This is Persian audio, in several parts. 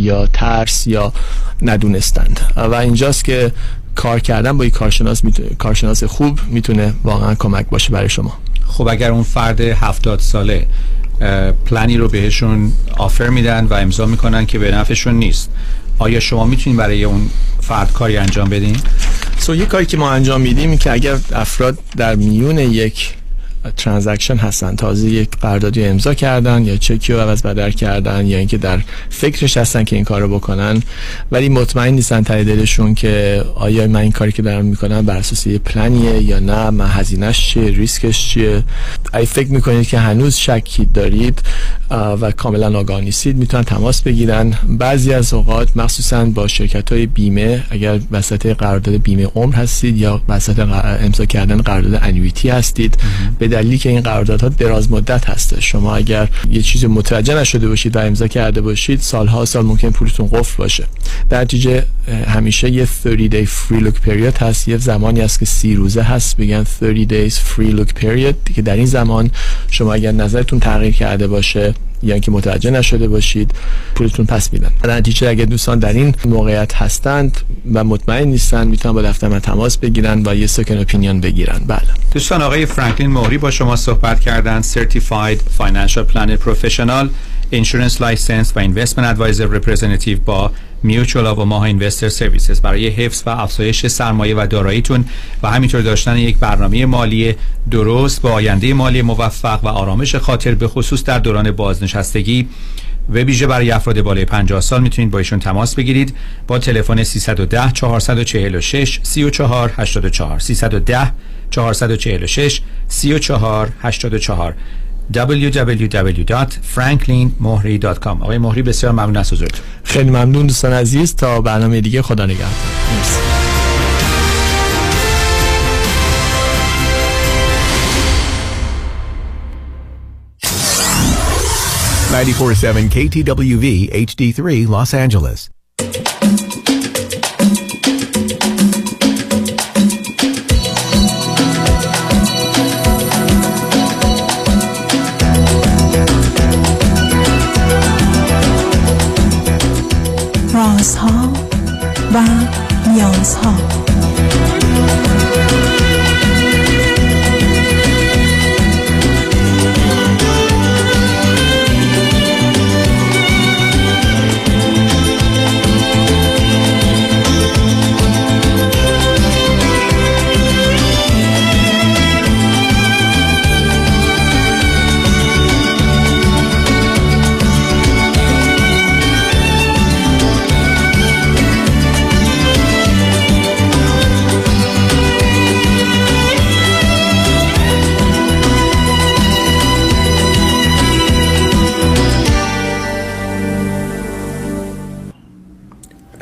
یا ترس یا ندونستند و اینجاست که کار کردن با یک کارشناس کارشناس خوب می‌تونه واقعا کمک باشه برای شما خب اگر اون فرد هفتاد ساله پلنی رو بهشون آفر میدن و امضا می‌کنن که به نفعشون نیست آیا شما می‌تونید برای اون فرد کاری انجام بدین؟ سو so, یه کاری که ما انجام میدیم که اگر افراد در میون یک ترانزکشن هستن. تازه یک قراردادی امضا کردن یا چکی رو عوض بدر کردن یا اینکه در فکرش هستن که این کار رو بکنن. ولی مطمئن نیستن ته دلشون که آیا من این کاری که دارم می‌کنم بر اساس یه پلنیه یا نه من هزینهش چیه ریسکش چیه. ای فکر می‌کنید که هنوز شکی دارید و کاملا آگاه نیستید می‌تونن تماس بگیرن. بعضی از اوقات مخصوصا با شرکت های بیمه اگر وسط قرارداد بیمه عمر هستید یا وسط امضا کردن قرارداد انویتی هستید به دلیلی که این قراردادها دراز مدت هسته شما اگر یه چیزی متوجه نشده باشید و امضا کرده باشید سالها سال ممکن پولتون قفل باشه. در نتیجه همیشه یه 30 day free look period هست. یه زمانی هست که سی روزه هست. بگن 30 days free look period. که در این زمان شما اگر نظرتون تغییر کرده باشه یا اینکه متوجه نشده باشید پولتون پس میدن. نتیجه اگر دوستان در این موقعیت هستند و مطمئن نیستن می‌تونن با دفتر من تماس بگیرن و یه سکن اپینیون بگیرن. بله. دوستان آقای فرانکلین موری با شما صحبت کردن. Certified Financial Planner Professional Insurance License و Investment Advisor Representative با میوچول و ماها اینوستر سرویسز برای حفظ و افزایش سرمایه و داراییتون و همینطور داشتن یک برنامه مالی درست با آینده مالی موفق و آرامش خاطر به خصوص در دوران بازنشستگی. و ویژه برای افراد بالای 50 سال می‌تونید با ایشون تماس بگیرید. با تلفن 310 446 34 84 310 446 34 84 www.franklinmohri.com آقای مهری بسیار ممنون از حضورتون. خیلی ممنون دوستان عزیز. تا برنامه دیگه خدا نگهدار. مرسی. 94.7 KTWV HD3 Los Angeles. رازها و نیازها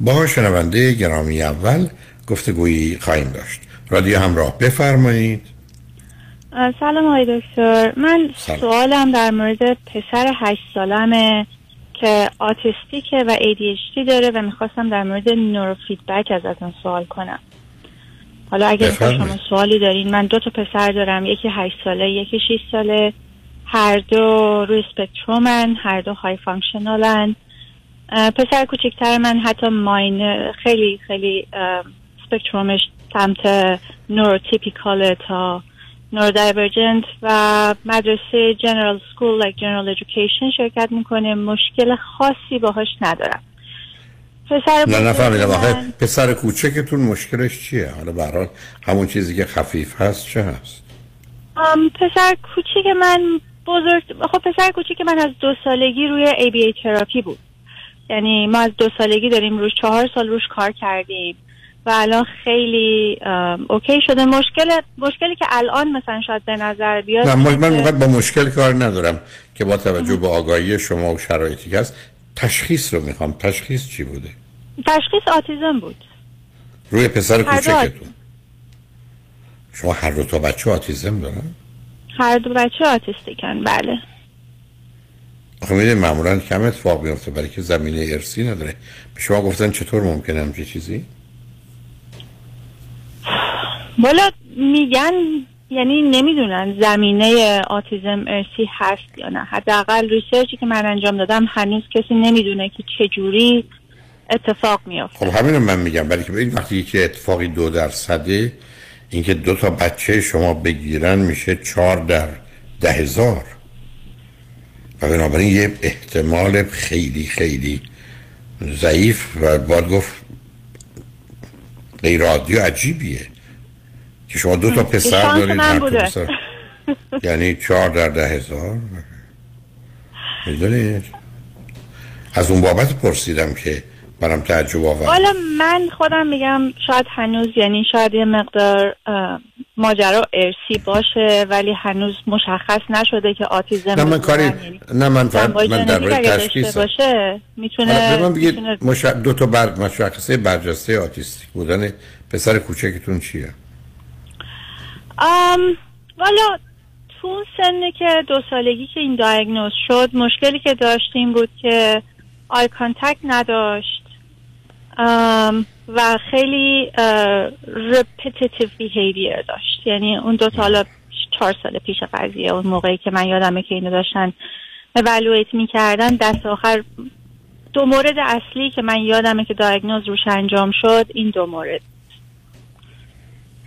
با شنونده گرامی اول گفتگویی خواهیم داشت. رادیو همراه بفرمایید. سلام آقای دکتر. من سوالم در مورد پسر هشت سالمه که آتیستیکه و ADHD داره و می‌خواستم در مورد نورو فیدبک ازتون سوال کنم. حالا اگر شما سوالی دارین من دو تا پسر دارم. یکی هشت ساله یکی 6 ساله. هر دو روی spectrum ن هر دو high functional ن پسر کوچکتر من حتی ماین خیلی خیلی spectrum ش سمت neurotypical تا neurodivergent و مدرسه general school like general education شرکت می‌کنه. مشکل خاصی باهاش ندارم. پسر نه نفهمیدم. آخه پسر کوچکتون مشکلش چیه؟ حالا به هر حال همون چیزی که خفیف هست چه هست؟ پسر کوچیک من بزرگ خب پسر کوچیک من از دو سالگی روی ABA تراپی بود. یعنی ما از دو سالگی داریم روش چهار سال روش کار کردیم و الان خیلی اوکی شده. مشکل مشکلی که الان مثلا شاید به نظر بیاد من من با مشکل کار ندارم که با توجه به آگاهی شما و شرایطی که هست تشخیص رو می‌خوام. تشخیص چی بوده؟ تشخیص آتیزم بود. روی پسر کوچکتون. شما هر دو تا بچه آتیزم دارن؟ هر دو بچه آتیستیکن بله. می‌دونی معمولا کم اتفاق میفته برای که زمینه ارسی نداره. به شما گفتن چطور ممکنه همچین چیزی؟ والا میگن یعنی نمی‌دونن زمینه آتیزم ارسی هست یا نه. حداقل ریسرچی که من انجام دادم هنوز کسی نمی‌دونه که چجوری اتفاق میافته. خب همین من میگم برای که این وقتی که اتفاقی دو درصده اینکه دو تا بچه شما بگیرن میشه چهار در ده هزار. و بنابراین یه احتمال خیلی خیلی ضعیف و باید گفت غیر عادی و عجیبیه که شما دو تا پسر دارید هر. پسر. یعنی چهار در ده هزار. می‌دونید از اون بابت پرسیدم که برام تعجب آورد والا من خودم میگم شاید هنوز یعنی شاید یه مقدار ماجرا ارسی باشه ولی هنوز مشخص نشده که آتیزم نه من کاری. یعنی نه من دنبال من در داشته تشخیص باشه می‌تونه حالا به من بگید میتونه- مش... دو تا بر... مشخصه برجسته آتیستیک بودن پسر کوچکتون چیه؟ ام والا تو اون سنه که دو سالگی که این diagnose شد مشکلی که داشتیم بود که eye contact نداشت. و خیلی repetitive behavior داشت. یعنی اون دو تا حالا چهار سال پیش قضیه اون موقعی که من یادمه که اینو داشتن evaluate می‌کردن. دست آخر دو مورد اصلی که من یادمه که diagnose روش انجام شد این دو مورد.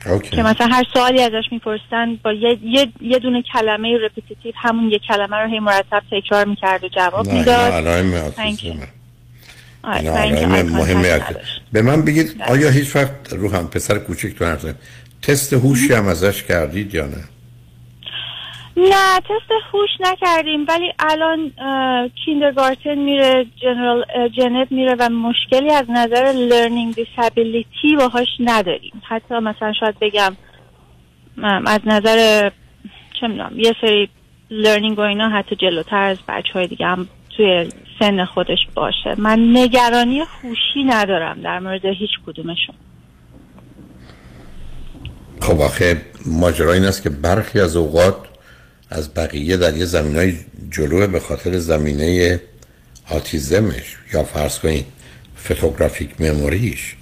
اوکی که مثلا هر سوالی ازش می‌پرسن با یه, یه, یه دونه کلمه رپتیتیو همون یه کلمه رو هی مرتب تکرار می‌کرد و جواب می‌داد علائم Thank آتیسمه آره، اینا و اینکه علائم مهمی. نداشت. به من بگید آیا هیچ وقت رو هم پسر کوچکتون حرف زدیم تست هوشی هم ازش کردید یا نه نه تست هوش نکردیم ولی الان کیندرگارتن میره جنرال جنت میره و مشکلی از نظر لرنینگ دیسابیلیتی باهاش نداریم حتی مثلا شاید بگم از نظر چه می‌دونم یه سری لرنینگ و اینا حتی جلوتر از بچه های دیگه هم توی سن خودش باشه. من نگرانی هوشی ندارم در مورد هیچ کدومشون. خب آخه ماجرا این است که برخی از اوقات از بقیه در یه زمین های جلوه به خاطر زمینه آتیزمش یا فرض کنید فتوگرافیک مموریش.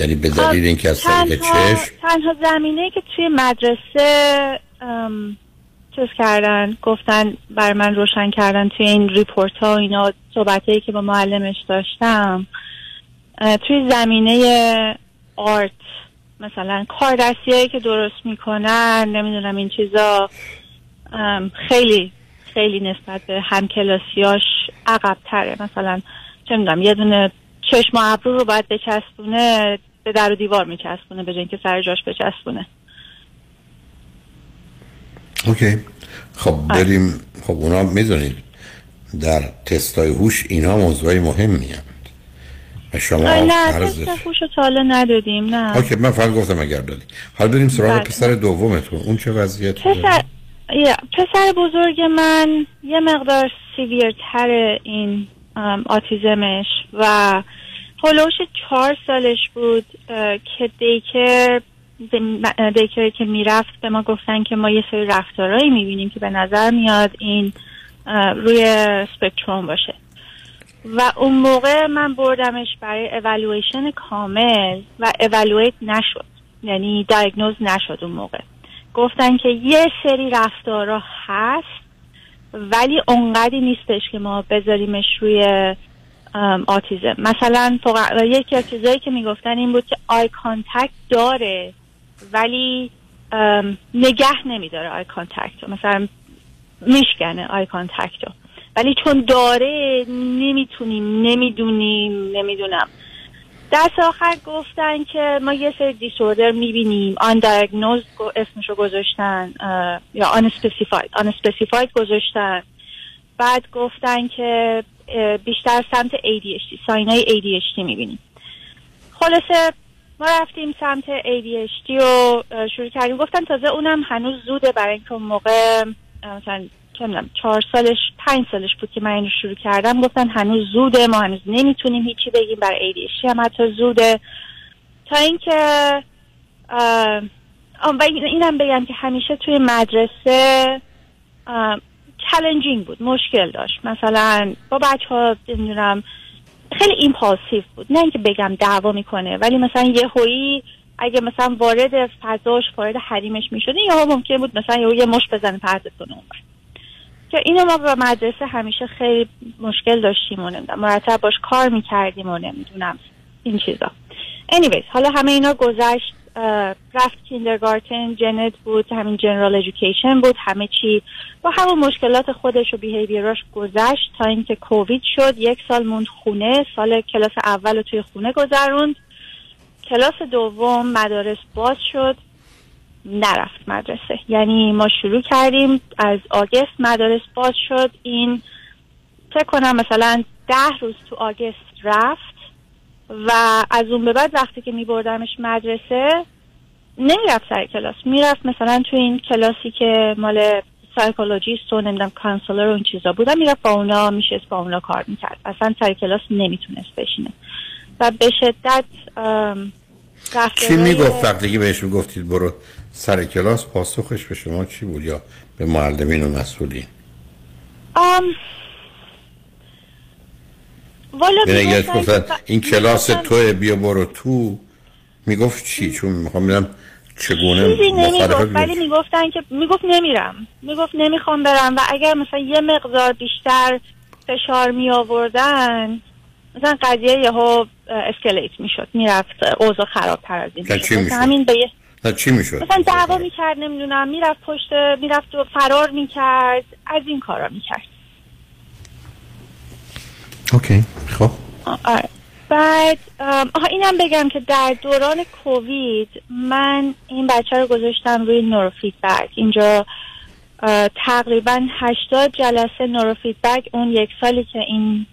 یعنی به دلیل اینکه از طریق چشم تنها زمینه که توی مدرسه ام، چیز کردن گفتن بر من روشن کردن توی این ریپورت ها و اینا صحبت که با معلمش داشتم. توی زمینه آرت مثلا کار دستی که درست می‌کنن نمی‌دونم این چیزا خیلی خیلی نسبت به همکلاسیاش عقب تره مثلا چه می‌دونم یه دونه چشم و رو باید بچسبونه به در و دیوار میچسبونه به جای اینکه سر جاش بچسبونه. okay. خب بریم. خب اونا می‌دونید در تستای هوش اینا موضوعی مهم میان و شما نه تست هوش رو تا حالا ندادیم نه. okay من فقط گفتم اگر دادی حالا بریم سراغ بله. پسر دومتون. اون چه وضعیتی پسر پسر بزرگ من یه مقدار severe تر این autism ش و هلوش چهار سالش بود که daycare daycare که می‌رفت به ما گفتن که ما یه سری رفتارهایی می‌بینیم که به نظر میاد این روی spectrum باشه. و اون موقع من بردمش برای اولویشن کامل و evaluate نشد. یعنی diagnose نشد اون موقع. گفتن که یه سری رفتارا هست ولی اونقدی نیستش که ما بذاریمش روی autism. مثلا فوق- یکی از چیزایی که می‌گفتن این بود که eye contact داره. ولی نگه نمیداره eye contact رو. مثلا میشکنه eye contact رو. ولی چون داره نمی‌تونیم نمی‌دونیم نمی‌دونم. دست آخر گفتن که ما یه سری disorder می‌بینیم. undiagnose اسمشو گذاشتن یا unspecified unspecified گذاشتن. بعد گفتن که بیشتر سمت ADHD sign ای ADHD می‌بینیم. خلاصه ما رفتیم سمت ADHD و شروع کردیم. گفتن تازه اونم هنوز زوده برای اینکه موقع مثلا چه چهار سالش پنج سالش بود که من اینو شروع کردم. گفتن هنوز زوده ما هنوز نمی‌تونیم هیچی بگیم برای ADHD هم حتی زوده. تا اینکه و اینم بگم که همیشه توی مدرسه challenging بود مشکل داشت. مثلا با بچه ها نمی‌دونم خیلی impulsive بود. نه اینکه بگم دعوا می‌کنه ولی مثلا یه هویی اگه مثلا وارد فضاش وارد حریمش می‌شده یا ممکن بود مثلا یه مشت بزنه پرت کنه اون که اینو ما با مدرسه همیشه خیلی مشکل داشتیم و نمی‌دونم مرتب باش کار می‌کردیم و نمی‌دونم این چیزا. Anyways حالا همه اینا گذشت. رفت کیندرگارتن جنت بود همین جنرال ایژوکیشن بود همه چی. با همون مشکلات خودش و بیهیویراش گذشت تا اینکه کووید شد. یک سال موند خونه سال کلاس اول رو توی خونه گذروند. کلاس دوم مدارس باز شد نرفت مدرسه. یعنی ما شروع کردیم از آگست مدارس باز شد. این فکر کنم مثلا ده روز تو August رفت. و از اون به بعد وقتی که می بردمش مدرسه نمی‌رفت سر کلاس. می‌رفت مثلا تو این کلاسی که مال psychologist و نمی‌دونم counselor و این چیزا بودن می‌رفت با اونا میشست با اونا کار می‌کرد. اصلا سر کلاس نمی‌تونست بشینه. و به شدت چی می‌گفت وقتی که بهش می‌گفتید برو سر کلاس پاسخش به شما چی بود یا به معلمین و مسئولین؟ والا این کلاس توه بیا برو تو. می‌گفت چی؟ چون می‌خوام ببینم چگونه چیزی نمی‌گفت ولی می‌گفتن که می‌گفت نمیرم. می‌گفت نمی‌خوام برم و اگر مثلا یه مقدار بیشتر فشار می آوردن مثلا قضیه یهو اسکلیت می‌شد می‌رفت اوضاع خراب تر از این می‌شد؟ همین به چی می‌شد؟ مثلا دعوا می‌کرد نمی‌دونم می‌رفت پشت می‌رفت و فرار می‌کرد از این کارا می‌کرد. okay. خب. آره. بعد آها اینم بگم که در دوران کووید من این بچه رو گذاشتم روی نوروفیدبک. اینجا تقریبا 80 جلسه نوروفیدبک. اون یک سالی که این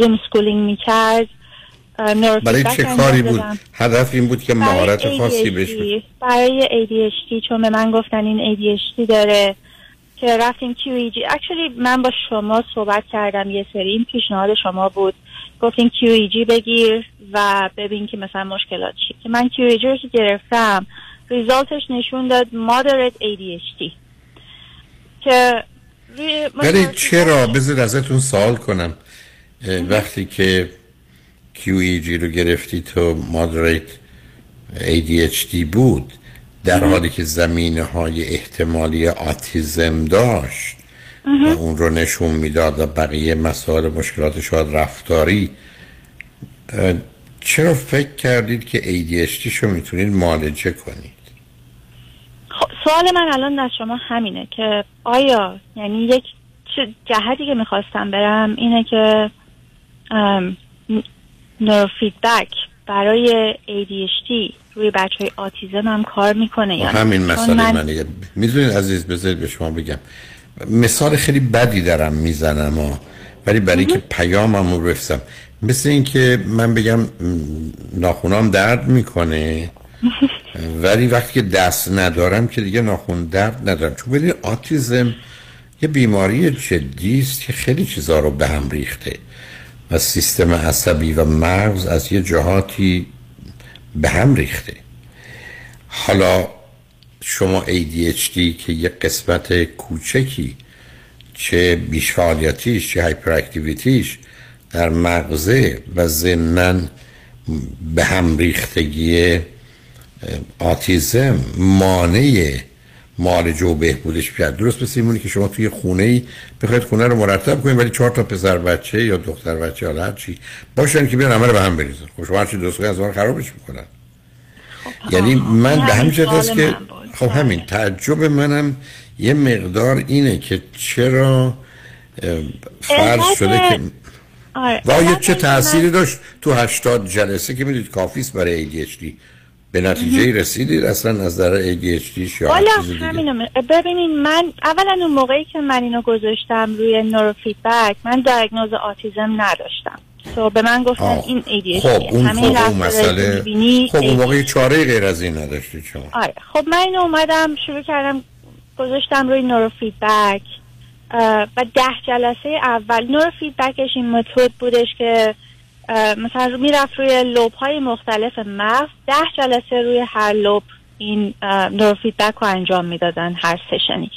Zoom schooling می‌کرد برای چه کاری بود؟ هدف این بود که مهارت خاصی بشه برای ADHD چون به من گفتن این ADHD داره. که رفتیم QEG actually من با شما صحبت کردم یه سری. این پیشنهاد شما بود. گفتین QEG بگیر و ببین که مثلا مشکلات چی که من QEG رو که گرفتم ریزالتش نشون داد moderate ADHD که ولی چرا؟ بذار ازتون سوال کنم. وقتی که QEG رو گرفتی تو moderate ADHD بود در حالی که زمینه های احتمالی آتیزم داشت و اون رو نشون می‌داد و بقیه مسائل مشکلات شاید رفتاری چرا فکر کردید که ADHD شو می‌تونید معالجه کنید؟ خب، سوال من الان از شما همینه که آیا یعنی یک جهتی که می‌خواستم برم اینه که نوروفیدبک برای ADHD روی بچه های آتیزم هم کار می‌کنه یا همین مسئله من... منه. می‌دونید عزیز بذارید به شما بگم. مثال خیلی بدی دارم می‌زنم و ولی برای که پیامم رو رفتم مثل اینکه من بگم ناخونام درد می‌کنه. ولی وقتی که دست ندارم که دیگه ناخون درد ندارم. چون ببینید آتیزم یه بیماری جدی است که خیلی چیزها رو به هم ریخته. و سیستم عصبی و مغز از یه جهاتی به هم ریخته. حالا شما ADHD که یه قسمت کوچکی چه بیش فعالیتیش چه هایپراکتیویتیش در مغزه و ضمنا به هم ریختگی آتیزم مانع معالجه و بهبودش کرد درست مثل اینمونی که شما توی خونه ای بخواید خونه رو مرتب کنید ولی چهار تا پسر بچه یا دختر بچه یا هر چی باشن که بیان عمل به هم بریزن. خب شما هرچی دوست از آن خرابش می‌کنن. خب یعنی من به همین جهت است که خب همین تعجب منم. یه مقدار اینه که چرا فرض شده که آره. چه تأثیری داشت تو 80 جلسه که می‌دید کافیست برای ADHD به نتیجه رسیدید اصلا از نظر ADHD یا چیز همینو ببینین من اولا اون موقعی که من اینو گذاشتم روی نورو فیدبک من diagnose autism نداشتم. so به من گفتن آه. این ADHD خب اون خب اون رفتارهایی که مسئله خب اون ADHD. موقع چاره غیر از این نداشتید شما. آره. خب من اینو اومدم شروع کردم گذاشتم روی نورو فیدبک و ده جلسه اول. نورو فیدبکش این متد بودش که مثلا می‌رفت روی لوب های مختلف مغز. ده جلسه روی هر لوب این نورو فیدبک رو انجام می‌دادن هر سشنی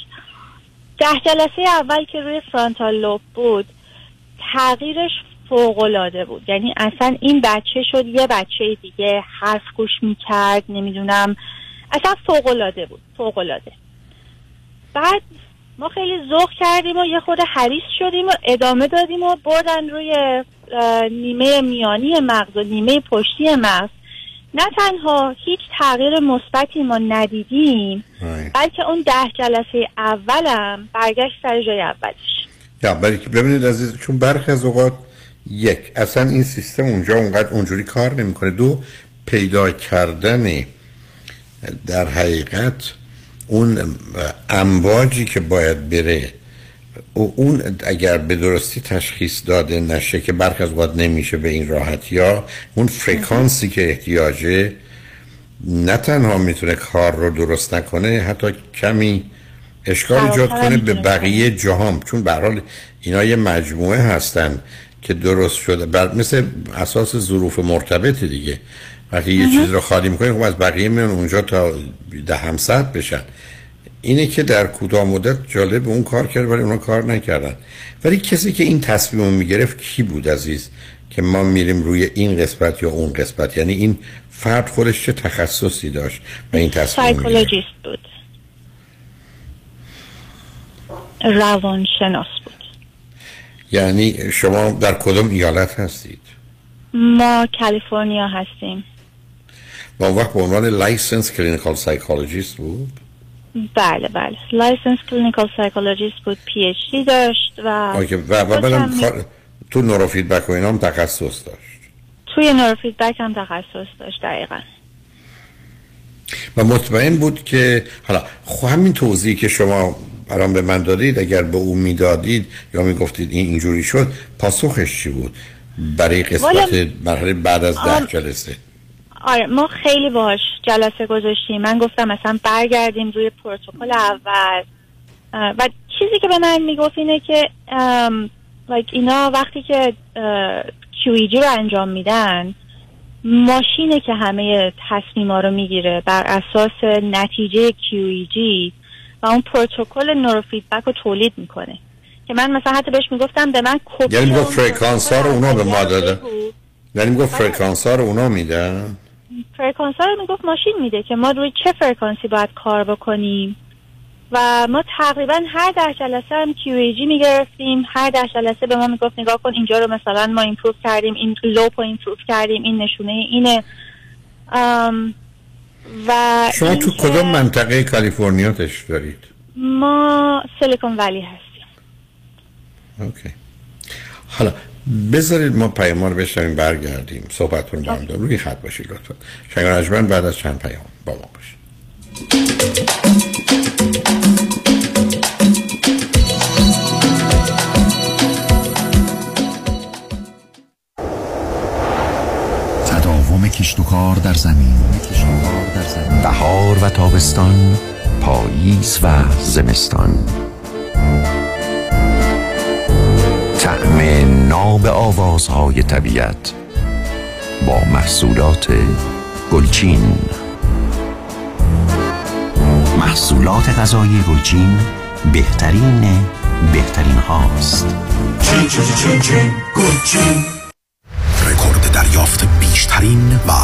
ده جلسه اول که روی فرانتال لوب بود تغییرش فوقالعاده بود. یعنی اصلا این بچه شد یه بچه دیگه حرف گوش می‌کرد نمی‌دونم. اصلا فوقالعاده بود فوقالعاده. بعد ما خیلی ذوق کردیم و یه خود حریص شدیم و ادامه دادیم و بردن روی نیمه میانی مغز و نیمه پشتی مغز. نه تنها هیچ تغییر مثبتی ما ندیدیم. بلکه اون ده جلسه اولم برگشت سر جای اولش یا برای که ببینید عزیز چون برخی از اوقات یک اصلا این سیستم اونجا اونقدر اونجوری کار نمی‌کنه. دو پیدا کردن در حقیقت اون امواجی که باید بره اون اگر به درستی تشخیص داده نشه که برخی از اوقات نمیشه به این راحتی یا اون فرکانسی که احتیاجه نه تنها می‌تونه کار رو درست نکنه حتی کمی اشکال ایجاد کنه به بقیه جهان. چون به حال اینا یه مجموعه هستن که درست شده. بر مثل اساس ظروف مرتبط دیگه. وقتی یه چیز رو خالی می‌کنی خب از بقیه میان اونجا تا ده همسد بشن. اینه که در کوتاه مدت جالب اون کار کرد ولی اونا کار نکردن. ولی کسی که این تصمیم رو می‌گرفت کی بود عزیز؟ که ما میریم روی این قسمت یا اون قسمت؟ یعنی این فرد خودش چه تخصصی داشت و این تصمیم سایکولوژیست بود. روانشناس بود. یعنی شما در کدام ایالت هستید؟ ما کالیفرنیا هستیم. اون وقت به عنوان licensed clinical psychologist بود؟ بله بله. licensed clinical psychologist بود PhD داشت و okay و و بعدم کار- تو نورو فیدبک و اینا هم تخصص داشت. توی نوروفیدبک هم تخصص داشت دقیقا. و مطمئن بود که حالا خب همین توضیحی که شما الان به من دادید اگر به او می‌دادید یا می‌گفتید این اینجوری شد پاسخش چی بود؟ برای قسمت مرحله بعد از ده. جلسه. آره ما خیلی باش جلسه گذاشتیم. من گفتم مثلا برگردیم روی پروتکل اول. و چیزی که به من می‌گفت اینه که like اینا وقتی که QEG رو انجام میدن ماشینه که همه تصمیما رو می‌گیره بر اساس نتیجه QEG و اون پروتکل نوروفیدبک رو تولید می‌کنه. که من مثلا حتی بهش می‌گفتم به من کپی یعنی می‌گفت فرکانس ها رو اونا به ما؟ بگو. یعنی می‌گفت فرکانس ها رو اونا میدن؟ فرکانس ها رو می‌گفت ماشین میده که ما روی چه فرکانسی باید کار بکنیم. و ما تقریبا هر ده جلسه هم QEEG می‌گرفتیم. هر ده جلسه به ما می‌گفت نگاه کن اینجا رو مثلا ما improve کردیم این lobe رو improve کردیم این نشونه اینه. ام، و شما تو کدام منطقه کالیفرنیا دارید؟ ما سیلیکون ولی هستیم. اوکی. حالا بذارید ما پیام رو بشنویم برگردیم. صحبتتون با هم. روی خط باشید لطفا. شنگ رجمن بعد از چند پیام با ما باشید. تداوم کشت و کار در زمین. بهار و تابستان پاییز و زمستان. ناب آوازهای طبیعت با محصولات گلچین. محصولات غذایی گلچین بهترین بهترین هاست. رکورد دریافت بیشترین و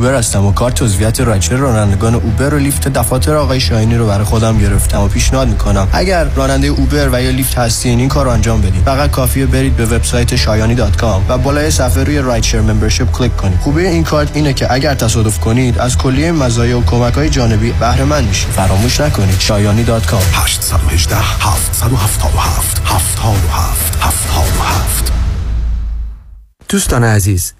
اوبر هستم و کارت عضویت rideshare رانندگان اوبر و لیفت دفاتر آقای شایانی رو برای خودم گرفتم و پیشنهاد می‌کنم. اگر راننده اوبر و یا لیفت هستین این کار رو انجام بدید فقط کافیه برید به وبسایت شایانی dot com و بالای صفحه روی rideshare membership کلیک کنید. خوبی این کارت اینه که اگر تصادف کنید از کلیه مزایا و کمک های جانبی بهره مند میشید. فراموش نکنید. شایانی dot com. 818 777 77 77 دوستان عزیز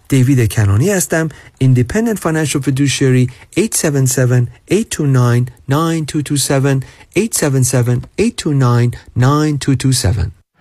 دیوید کنانی هستم Independent Financial Fiduciary 877-829-9227 877-829-9227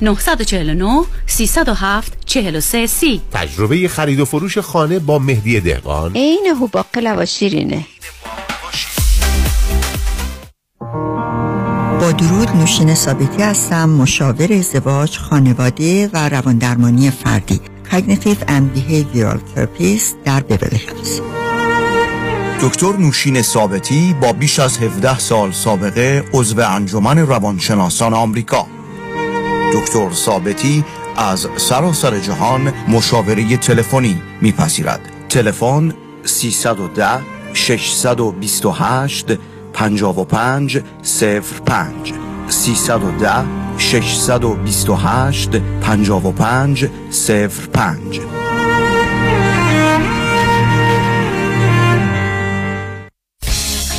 949 307 43 سی. تجربه خرید و فروش خانه با مهدی دهقان. عین هوباقلا و شیرینه. با درود نوشین ثابتی هستم مشاور ازدواج خانواده و رواندرمانی فردی. Cognitive and Behavioral Therapist در بیبلی هلز دکتر نوشین ثابتی با بیش از 17 سال سابقه عضو انجمن روانشناسان آمریکا. دکتر ثابتی از سراسر جهان مشاوره تلفنی میپذیرد. تلفن 310 628 55 05 310 628 55 05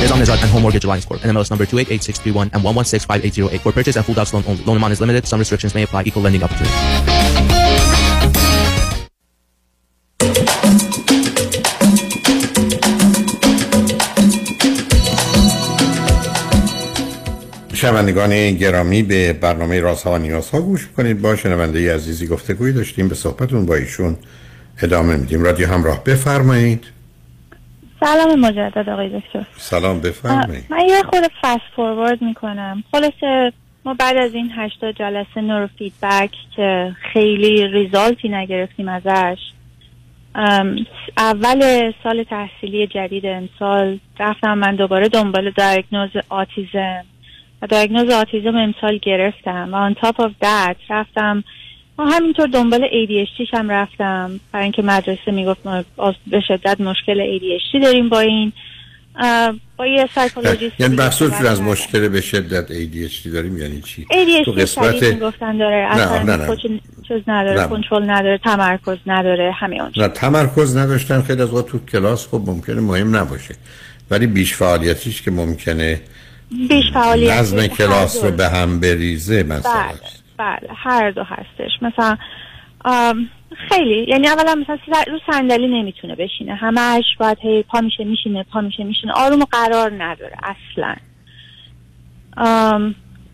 Nizam Nizad and Home Mortgage Alliance Corp. NMLS number 288631 and 1165808. For purchase and full docs loan only. Loan amount is limited. Some restrictions may apply. Equal lending opportunity. شنوندگان گرامی به برنامه رازها و نیازها گوش کنید با شنونده عزیزی گفتگوی داشتیم به صحبتون با ایشون ادامه میدیم رادیو همراه بفرمایید سلام مجدد آقای دکتر. سلام بفرمایید. من یه خود فست فوروارد می‌کنم. خلاصه ما بعد از این هشتا جلسه نورو فیدبک که خیلی ریزالتی نگرفتیم ازش اول سال تحصیلی جدید امسال رفتم من دوباره دنبال دیاگنوز آتیزم و diagnose autism امسال گرفتم. و on top of that رفتم و همینطور دنبال ADHD هم رفتم برای اینکه مدرسه می‌گفت ما به شدت مشکل ADHD داریم با این با یه psychologist یعنی صحبت از. مشکل به شدت ADHD داریم یعنی چی تو ADHD قسمت شدید می‌گفتن داره نه، اصلا نه، نه. کچ- چیز نداره نه. کنترل نداره تمرکز نداره همه اون نه تمرکز نداشتن خیلی از وقت تو کلاس خب ممکنه مهم نباشه ولی بیش فعالیتیش که ممکنه بیش فعالیت نظم کلاس رو به هم بریزه. مثلا بله هر دو هستش. مثلا خیلی یعنی اولا مثلا رو صندلی نمی‌تونه بشینه. همش باید هی پا میشه میشینه پا میشه میشینه. آروم و قرار نداره اصلا.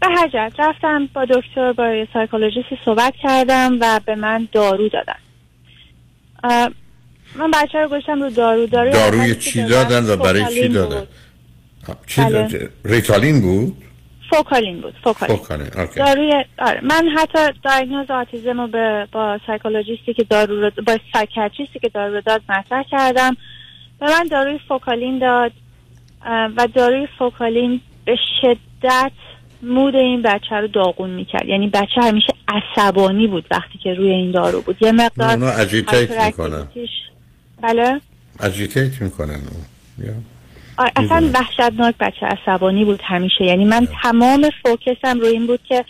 به هر رفتم با دکتر با یه سایکولوژیستی صحبت کردم و به من دارو دادن. من بچه رو گذاشتم رو دارو. دارو داروی چی دادن و برای چی دادن؟ بود. چی بله. Ritalin بود؟ Focalin بود Focalin. Focalin okay. داروی آره من حتی diagnose autism رو به با psychologist ی که دارو رو با psychiatrist ی که دارو رو داد مطرح کردم. به من داروی Focalin داد و داروی Focalin به شدت mood این بچه رو داغون می‌کرد. یعنی بچه همیشه عصبانی بود وقتی که روی این دارو بود. یه مقدار agitate می‌کنن. بله؟ اجیتیت می‌کنن. اصلا وحشتناک بچه عصبانی بود همیشه. یعنی من تمام فوکسم روی این بود که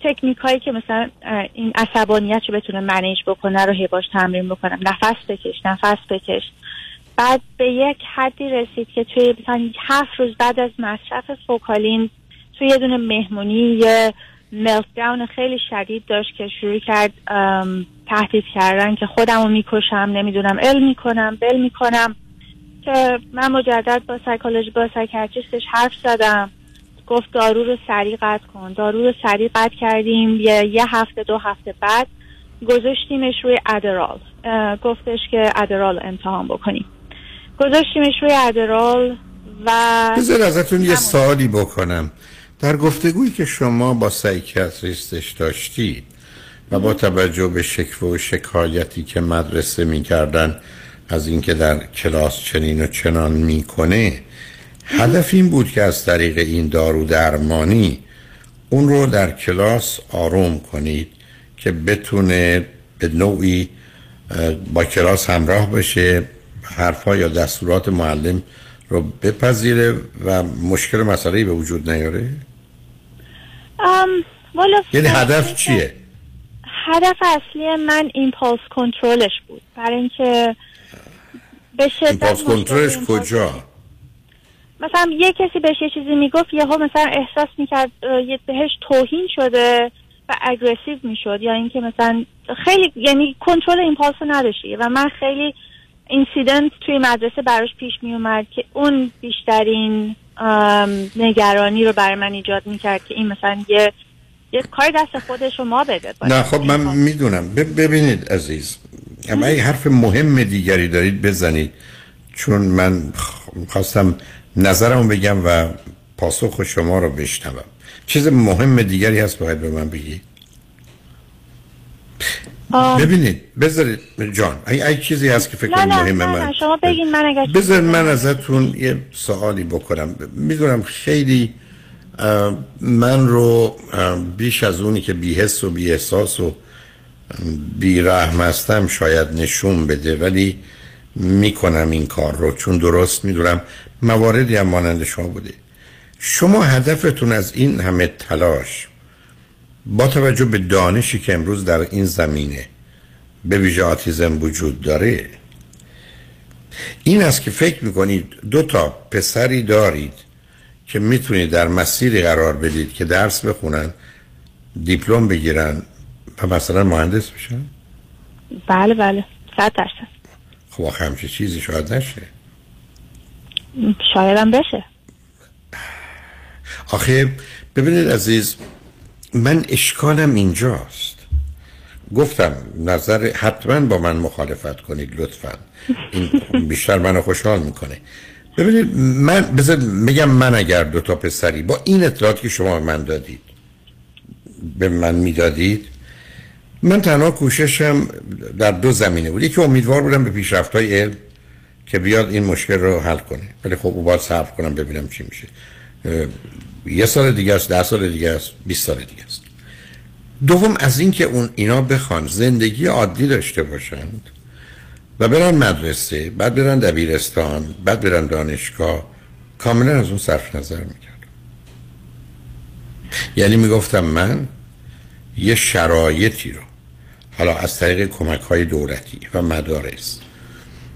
تکنیک هایی که مثلا این عصبانیت رو بتونه منیج بکنه رو هی باش تمرین بکنم. نفس بکش نفس بکش. بعد به یک حدی رسید که توی مثلا هفت روز بعد از مصرف فوکالین توی یه دونه مهمونی یه ملت داون خیلی شدید داشت که شروع کرد تهدید کردن که خودم رو می‌کشم نمی‌دونم ال می‌کنم بل می‌کنم. که من مجدد با سایکولوژی با سایکیاتریستش حرف زدم. گفت دارو رو سریع قطع کن. دارو رو سریع قطع کردیم. یه, یه هفته دو هفته بعد گذاشتیمش روی ادرال گفتش که ادرال امتحان بکنیم. گذاشتیمش روی ادرال و بذار ازتون یه سوالی بکنم. در گفتگویی که شما با سایکیاتریستش داشتید و با توجه به شکوه و شکایتی که مدرسه می‌کردن از اینکه در کلاس چنین و چنان می‌کنه هدف این بود که از طریق این دارو درمانی اون رو در کلاس آروم کنید که بتونه به نوعی با کلاس همراه بشه حرفها یا دستورات معلم رو بپذیره و مشکل مسئله به وجود نیاره؟ یعنی هدف چیه؟ هدف اصلی من impulse control ش بود. برای اینکه به شدت کنترلش کجا؟ مثلا یه کسی بهش یه چیزی می‌گفت یهو مثلا احساس می‌کرد بهش توهین شده و aggressive می‌شد. یا اینکه مثلا خیلی یعنی کنترل impulse رو نداشتی و من خیلی incident توی مدرسه براش پیش میومد که اون بیشترین نگرانی رو برای من ایجاد می‌کرد که این مثلا یه یه کار دست خودش رو ما بده. نه خب من می‌دونم. ببینید عزیز اما اگه حرف مهم دیگری دارید بزنید. چون من خواستم نظرم بگم و پاسخ شما رو بشنوم. چیز مهم دیگری هست باید به من بگید؟ آه. ببینید بذارید جان اگه اگه چیزی هست که فکر مهمه من. شما بگین من اگر بذار من ازتون یه سوالی بکنم. می‌دونم خیلی من رو بیش از اونی که بیحس و بی احساس و بی رحم هستم شاید نشون بده ولی می‌کنم این کار رو چون درست می‌دونم مواردی هم مانند شما بوده. شما هدفتون از این همه تلاش با توجه به دانشی که امروز در این زمینه به ویژه آتیزم وجود داره این است که فکر می‌کنید دو تا پسری دارید که می‌تونید در مسیری قرار بدید که درس بخونن دیپلم بگیرن و مثلا مهندس بشن بله بله. صد درصد. خب آخه همچه چیزی شاید نشه. شاید هم بشه. آخه ببینید عزیز من اشکالم اینجاست. گفتم نظر حتما با من مخالفت کنید لطفا. این بیشتر منو خوشحال می‌کنه. ببینید من بذار میگم من اگر دو تا پسری با این اطلاعاتی که شما من دادید به من می‌دادید من تنها کوششم در دو زمینه بود. یکی امیدوار بودم به پیشرفت های علم که بیاد این مشکل رو حل کنه. ولی خب باید صبر کنم ببینم چی میشه. یه سال دیگه است ده سال دیگه است 20 سال دیگه است. دوم از اینکه اون اینا بخوان زندگی عادی داشته باشند و برن مدرسه بعد برن دبیرستان بعد برن دانشگاه کاملا از اون صرف نظر می‌کرد یعنی می‌گفتم من یه شرایطی رو حالا از طریق کمک های دولتی و مدارس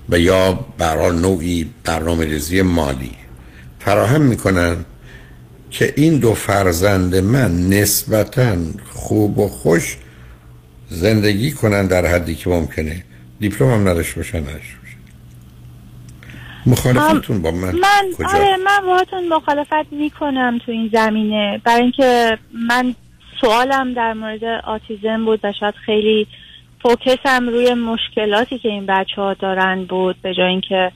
و یا برای نوعی برنامه ریزی مالی فراهم می‌کنن که این دو فرزند من نسبتا خوب و خوش زندگی کنن در حدی که ممکنه. دیپلم هم نداشته باشن نداشته باشن. مخالفتون با من من کجا؟ آره من باهاتون مخالفت می‌کنم تو این زمینه. برای اینکه من سوالم در مورد آتیزم بود و شاید خیلی فوکسم روی مشکلاتی که این بچه ها دارن بود به جای اینکه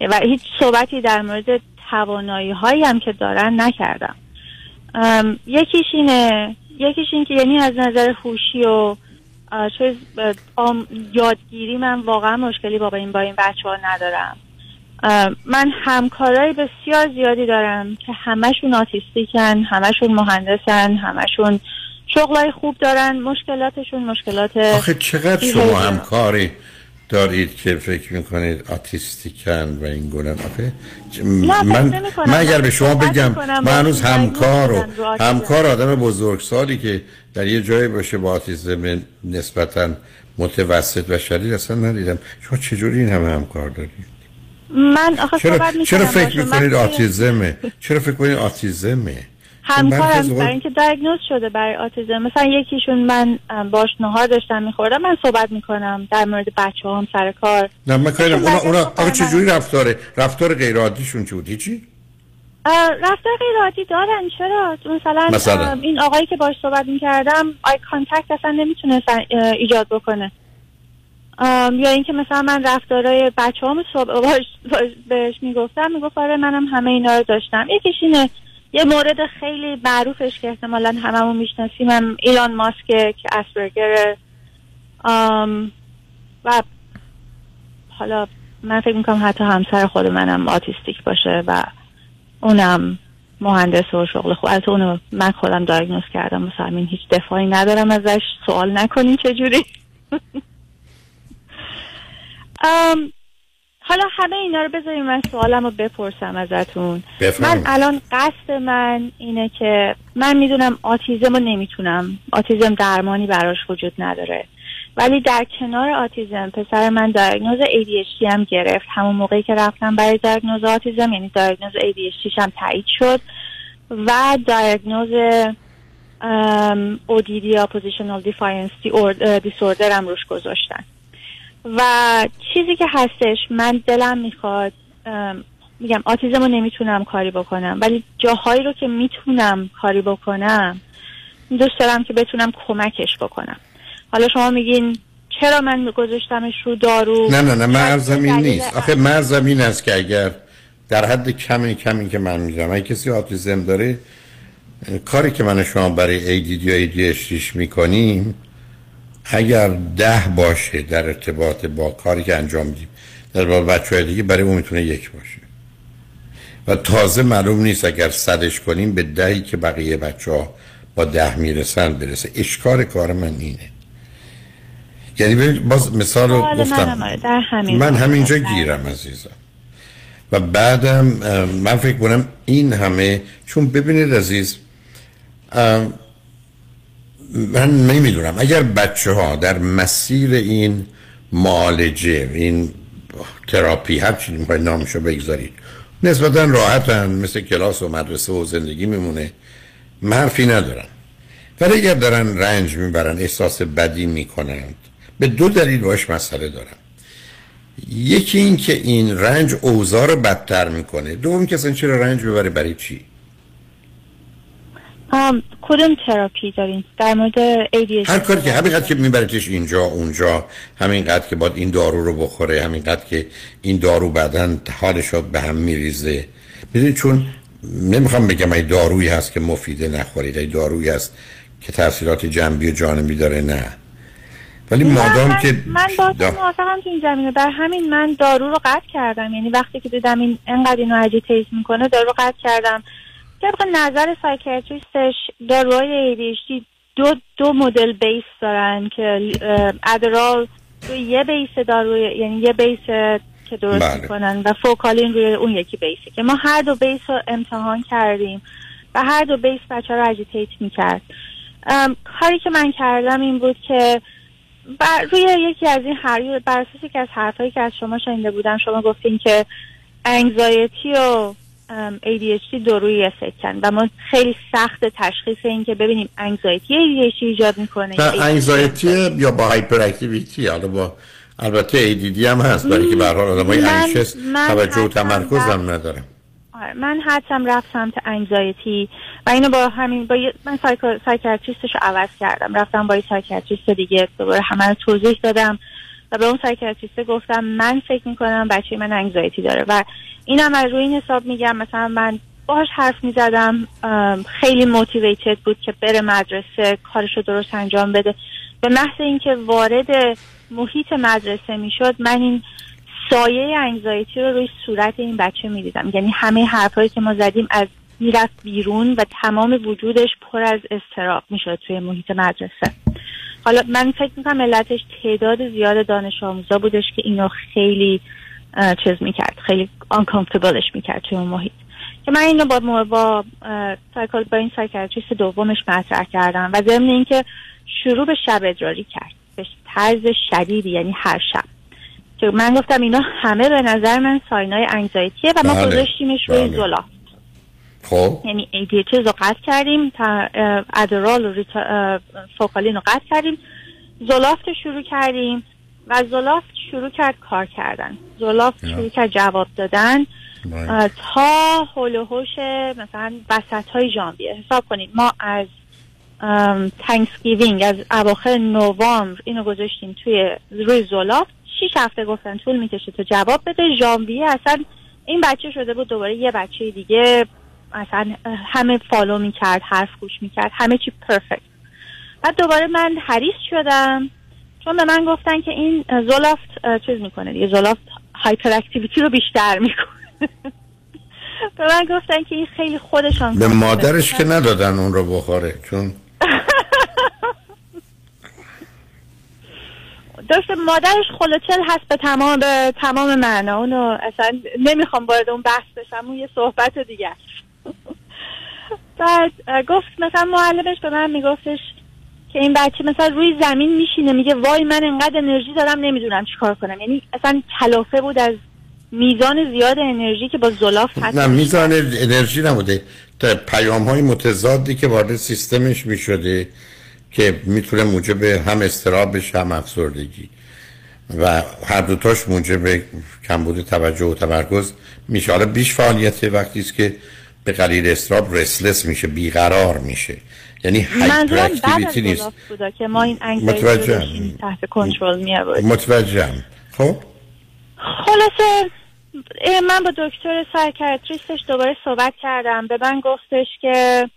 و هیچ صحبتی در مورد توانایی هایی هم که دارن نکردم. یکیش اینه یکیش این که یعنی از نظر هوشی و چیز یادگیری من واقعا مشکلی با این با این بچه ها ندارم من همکارای بسیار زیادی دارم که همشون آتیستیکن همشون مهندسن همشون شغلای خوب دارن مشکلاتشون مشکلات آخه چقدر شما. همکاری دارید که فکر می‌کنید آتیستیکن و این گونن آخه من. من اگر به شما بگم من هنوز همکار و. همکار آدم بزرگسالی که در یه جایی باشه با آتیزم نسبتا متوسط و شدید اصلا ندیدم شما چجوری این همه همکار دارید من آخه چرا چرا فکر می‌کنید آتیزمه چرا فکر کنید آتیزمه همکارم برای اینکه دیاگنوز شده برای آتیزم. مثلا یکیشون من باش نهار داشتم میخوردم من صحبت می‌کنم در مورد بچه هم سر کار. نه من ایشون اونا اونا من- چجوری رفتاره رفتار غیر عادیشون چی بود؟ هیچی؟ رفتار غیر عادی دارن. چرا؟ مثلا, مثلا؟ این آقایی که باش صحبت می‌کردم eye contact اصلا نمی‌تونست ایجاد بکنه. یا اینکه مثلا من رفتارای بچه هم باش باش- بهش می‌گفتم می‌گفت آره منم همه اینا رو داشتم. یکیش اینه یه مورد خیلی معروفش که احتمالا هممون می‌شناسیم هم ایلان ماسک که اسپرگر ام، و حالا من فکر می‌کنم حتی همسر خود منم آتیستیک باشه و اونم مهندس و شغل خوب. البته اونو من خودم دایگنوز کردم. واسه همین هیچ دفاعی ندارم ازش. سوال نکنین چجوری. حالا همه اینا رو بذاریم من سوالم رو بپرسم ازتون. من الان قصد من اینه که من می‌دونم آتیزم رو نمی‌تونم. آتیزم درمانی براش وجود نداره. ولی در کنار آتیزم پسر من دیاگنوز ADHD هم گرفت. همون موقعی که رفتم برای دیاگنوز آتیزم یعنی دیاگنوز ADHD هم تایید شد و دیاگنوز ام، ODD Oppositional Defiance Disorder هم روش گذاشتن. و چیزی که هستش من دلم می‌خواد میگم آتیزم رو نمی‌تونم کاری بکنم ولی جاهایی رو که می‌تونم کاری بکنم دوست دارم که بتونم کمکش بکنم. حالا شما میگین چرا من گذاشتمش رو دارو؟ نه نه نه مرزم این نیست. آخه مرزم این است که اگر در حد کمی کمی که من می‌دونم اگه کسی آتیزم داره کاری که من شما برای ADD یا ADHD می‌کنیم اگر ده باشه در ارتباط با کاری که انجام میدیم در با بچه های دیگه برای اون می‌تونه یک باشه. و تازه معلوم نیست اگر صدش کنیم به دهی که بقیه بچه ها با ده می‌رسن برسه. اشکار کار من اینه. یعنی ببین باز مثال رو گفتم منم آره، همین من. همینجا گیرم عزیزم. و بعدم من فکر کنم این همه چون ببینید عزیز من نمی‌دونم. اگر بچه ها در مسیر این معالجه این تراپی هر چی می‌خواید نامشو بگذارید نسبتا راحتن مثل کلاس و مدرسه و زندگی میمونه حرفی ندارم ولی اگر دارن رنج می‌برن احساس بدی می‌کنند به دو دلیل باش مسئله دارم یکی این که این رنج اوضاع رو بدتر می‌کنه. دوم که اصلا چرا رنج ببره برای چی؟ کدوم تراپی دارین؟ در مورد ADHD هر کاری که همینقدر که میبرتش اینجا اونجا همینقدر که باید این دارو رو بخوره همینقدر که این دارو بعدا حالش به هم میریزه. ببینید چون نمی‌خوام بگم ای دارویی هست که مفیده نخورید ای دارویی هست که تاثیرات جنبی و جانبی داره نه. ولی مادام من که من با موافقم تو این زمینه. بر همین من دارو رو قطع کردم. یعنی وقتی که دیدم این انقدر اینو agitate می‌کنه دارو رو قطع کردم. طبق نظر psychiatrist ش داروهای ADHD دو دو مدل base دارن که Adderall روی یه base دارو یعنی یه base که درست بله. می‌کنن و Focalin روی اون یکی base ی که ما هر دو base رو امتحان کردیم و هر دو base بچه رو agitate می‌کرد کاری که من کردم این بود که بر روی یکی از این هر بر اساس یکی از حرفایی که از شما شنیده بودم شما گفتین که انگزایتی و ADHD دو روی افکتن و ما خیلی سخت تشخیص این که ببینیم انگزایتی ADHD ایجاد می‌کنه نه انگزایتی یا با هایپر اکتیویتی حالا با البته ADD هم هست برای که به هر حال آدمای من- انشس من توجه و تمرکز هم ندارم. آره، من حدسم رفت سمت انگزایتی و اینو با همین با من psycho- psychiatrist ش رو عوض کردم. رفتم با یه psychiatrist دیگه دوباره همه رو توضیح دادم. و به اون psychiatrist گفتم من فکر می‌کنم بچه من anxiety داره. و اینم از روی این حساب میگم مثلا من باهاش حرف می‌زدم خیلی motivated بود که بره مدرسه کارش رو درست انجام بده. به محض اینکه وارد محیط مدرسه می‌شد من این سایه anxiety رو روی صورت این بچه می‌دیدم. یعنی همه حرفایی که ما زدیم از می‌رفت بیرون و تمام وجودش پر از استراب می‌شد توی محیط مدرسه. حالا من فکر می‌کنم علتش تعداد زیاد دانش آموزا بودش که اینو خیلی چیز می‌کرد خیلی uncomfortableش می‌کرد توی اون محیط. که من اینو با با سایکل با این سایکیاتریست دومش مطرح کردم و ضمن اینکه شروع به شب ادراری کرد. به طرز شدیدی یعنی هر شب. که من گفتم اینا همه به نظر من ساینای انگزایتیه و ما بله، گذاشتیمش روی بله. زولا خب. یعنی ADHD رو قطع کردیم Adderall و Focalin رو قطع کردیم. Zoloft رو شروع کردیم و Zoloft شروع کرد کار کردن. Zoloft شروع کرد جواب دادن اه، تا هول و هوش مثلا وسط های ژانویه. حساب کنید ما از Thanksgiving از اواخر نوامبر اینو گذاشتیم توی روی Zoloft شیش هفته گفتن طول می‌کشه تا جواب بده. ژانویه اصلا این بچه شده بود دوباره یه بچه دیگه اصلا همه follow می‌کرد حرف گوش می‌کرد همه چی perfect بعد دوباره من حریص شدم چون به من گفتن که این Zoloft چیز می‌کنه دیگه Zoloft hyperactivity رو بیشتر می‌کنه. به من گفتن که این خیلی خودشان به مادرش که ندادن اون رو بخوره چون؟ داشته مادرش خلوچل هست به تمام به تمام معنا. اونو اصلا نمی‌خوام وارد اون بحث بشم اون یه صحبت دیگه است. بعد گفت مثلا معلمش به من میگفتش که این بچه مثلا روی زمین میشینه میگه وای من انقدر انرژی دارم نمی‌دونم چیکار کنم. یعنی اصلا کلافه بود از میزان زیاد انرژی که با زلاف هست نه میزان انرژی نبوده. تا پیام های متضادی که وارد سیستمش می‌شده که می‌تونه موجب هم استرابش هم افسردگی. و هر دوتاش موجب کمبود توجه و تمرکز میشه. حالا بیش فعالیت وقتی است که به قلیل استراب رسلس میشه بیقرار میشه. یعنی هایپر اکتیویتی نیست. بودا که ما این متوجهم. تحت کنترل می آوردیم. متوجهم. خب؟ خلاصه من با دکتر سایکیاتریستش دوباره صحبت کردم. به من گفتش که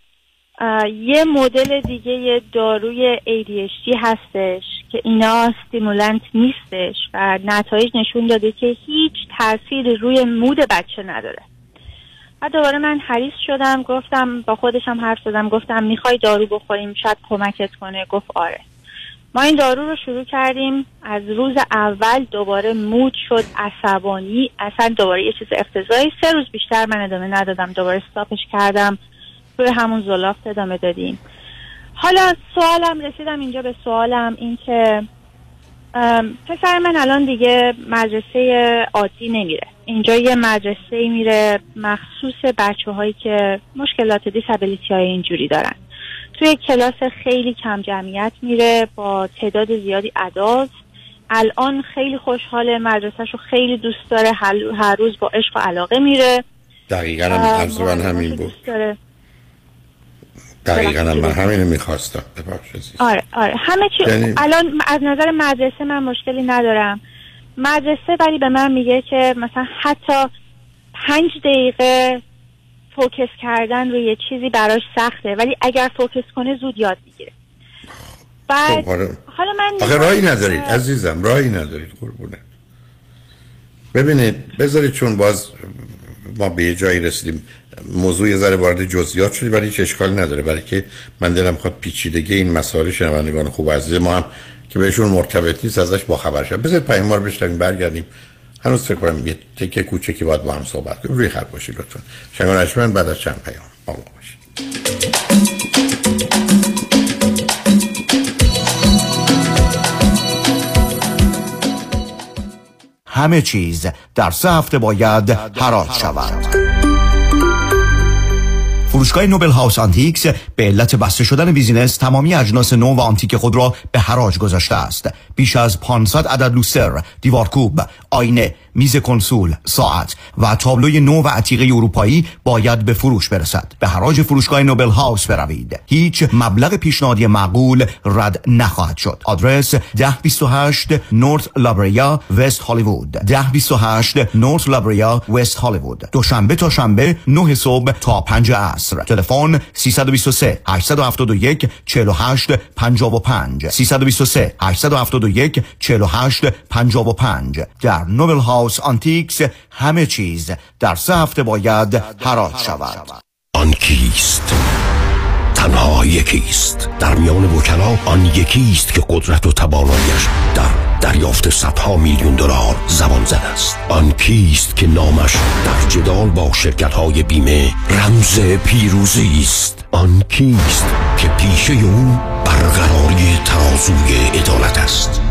یه مدل دیگه یه داروی ADHD هستش که اینا استیمولانت نیستش و نتایج نشون داده که هیچ تاثیر روی مود بچه نداره. و دوباره من حریص شدم گفتم با خودشم حرف زدم گفتم می‌خوای دارو بخوریم شاید کمکت کنه. گفت آره. ما این دارو رو شروع کردیم. از روز اول دوباره مود شد عصبانی. اصلا دوباره یه چیز افتضاحی. سه روز بیشتر من ادامه ندادم. دوباره استاپش کردم. روی همون زلافت ادامه دادیم. حالا سوالم رسیدم اینجا به سوالم این که پسر من الان دیگه مدرسه عادی نمیره. اینجا یه مدرسه میره مخصوص بچه هایی که مشکلات دیسابیلیتی های اینجوری دارن. توی کلاس خیلی کم جمعیت میره با تعداد زیادی عداد الان خیلی خوشحاله مدرسهشو خیلی دوست داره هر روز با عشق و علاقه میره. دقیقا هم من همین بود. دوست داره. دقیقا من همین می‌خواستم. آره آره. همه چی یعنی- الان از نظر مدرسه من مشکلی ندارم. مدرسه ولی به من میگه که مثلا حتی پنج دقیقه فوکس کردن روی یه چیزی براش سخته. ولی اگر فوکس کنه زود یاد می‌گیره. بعد خب، آره. حالا من آخه راهی ندارید عزیزم راهی ندارید قربونه ببینید بذارید چون باز ما به یه جایی رسیدیم. موضوع یه ذره وارد جزئیات شدی ولی هیچ اشکالی نداره. برای که من دلم خواهد پیچیدگی این مسائل شنوندگان خوب عزیز ما هم که بهشون مرتبط نیست ازش با خبر شد بذارید پیام ما رو بشنویم برگردیم. هنوز فکر کنم یه تکه کوچکی باید با هم صحبت کنیم. روی خط باشید لطفا. شنگان بعد از چند پیام با ما همه چیز در سه هفته باید حراج شود. فروشگاه Noble House Antiques به علت بسته شدن business تمامی اجناس نو و آنتیک خود را به حراج گذاشته است. بیش از 500 عدد لوستر دیوارکوب آینه میز کنسول ساعت و تابلوی نو و عتیقه اروپایی باید به فروش برسد. به حراج فروشگاه Noble House بروید. هیچ مبلغ پیشنهادی معقول رد نخواهد شد. آدرس 1028 North La Brea West Hollywood. 1028 North La Brea West Hollywood. دوشنبه تا شنبه 9 صبح تا 5 عصر. تلفن 323 871 48 55 323 871 48 55 در Noble House Antiques همه چیز در سه هفته باید حراج شود. آن کیست تنها یکیست در میان وکلا آن یکیست که قدرت و توانایش در دریافت صدها میلیون دلار زبان زد است. آن کیست که نامش در جدال با شرکت های بیمه رمز پیروزی است؟ آن کیست که پیشه او برقراری ترازوی عدالت است؟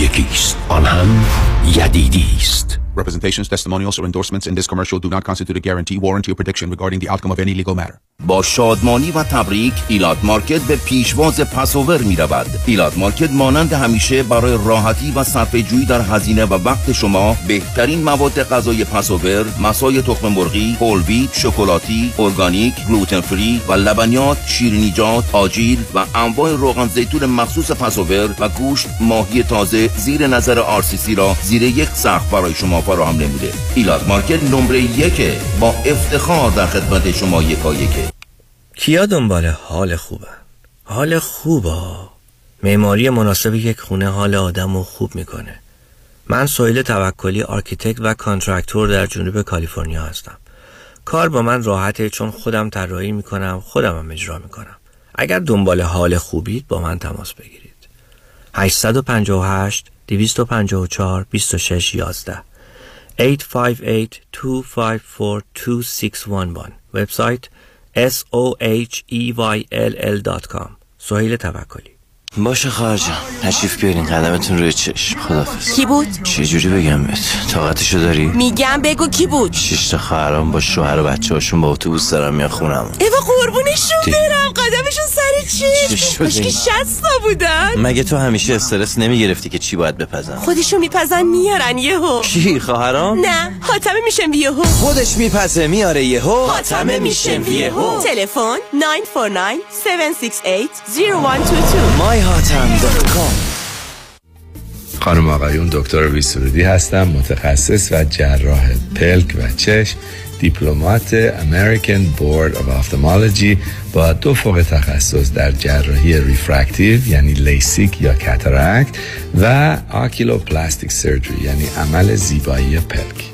یکیست. آن هم یدیدی است Representations, testimonials, or endorsements in this commercial do not constitute a guarantee, warranty, or prediction regarding the outcome of any legal matter. با شادمانی و تبریک Elat Market به پیشواز Passover می رود Elat Market مانند همیشه برای راحتی و صرفه جویی در هزینه و وقت شما بهترین مواد غذای Passover matzah ی تخم مرغی whole wheat شکلاتی organic gluten free و لبنیات شیرینیجات آجیل و انواع روغن زیتون مخصوص Passover و گوشت ماهی تازه زیر نظر RCC را زیر یک سقف برای شما فراهم نموده. Elat Market نمره یک با افتخار در خدمت شما یکایکه کیا دنبال حال خوبه؟ حال خوبه معماری مناسب یک خونه حال آدم رو خوب می‌کنه. من سویل توکلی architect و contractor در جنوب کالیفرنیا هستم. کار با من راحته چون خودم طراحی می‌کنم خودم هم اجرا می‌کنم. اگر دنبال حال خوبید با من تماس بگیرید. 858 254 26 11 858-254-2611 وبسایت s-o-h-e-y-l-l.com سهیل توکلی باشه خواهر تشریف بیارین. قدمتون روی چشم. خدافز کی بود؟ چه جوری بگم بهت؟ طاقتشو داری؟ میگم بگو کی بود؟ شش تا خواهرام با شوهر و بچه هاشون با اتوبوس دارن میان خونم ایوا قربونشون برم. قدمشون سر چی چی؟ شده؟ مشکی شستا بودن مگه تو همیشه استرس نمی‌گرفتی که چی باید بپزن؟ خودشون میپزن میارن یهو کی خواهرام؟ نه حاتمه میشم یهو خودش میپزه میاره یهو حاتمه میشم یهو تلفن 949 768 0122 myhatam.com خانم آقایون دکتر ویسرودی هستم متخصص و جراح پلک و چشم دیپلمات American Board of Ophthalmology با دو فوق تخصص در جراحی refractive یعنی لیسیک یا cataract و oculoplastic surgery یعنی عمل زیبایی پلک.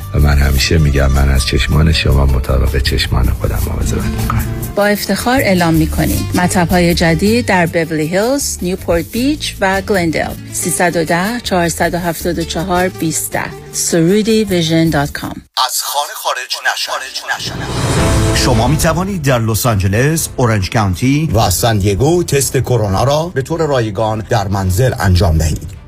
و من همیشه میگم من از چشمان شما مطابق چشمان خودم مواظبت می‌کنم. با افتخار اعلام می‌کنیم. مطب های جدید در Beverly Hills، Newport Beach و گلندل 310 474 20 Soroudi Vision dot com. از خانه خارج نشن شما می توانید در لس آنجلس، Orange County و San Diego تست کرونا را به طور رایگان در منزل انجام دهید.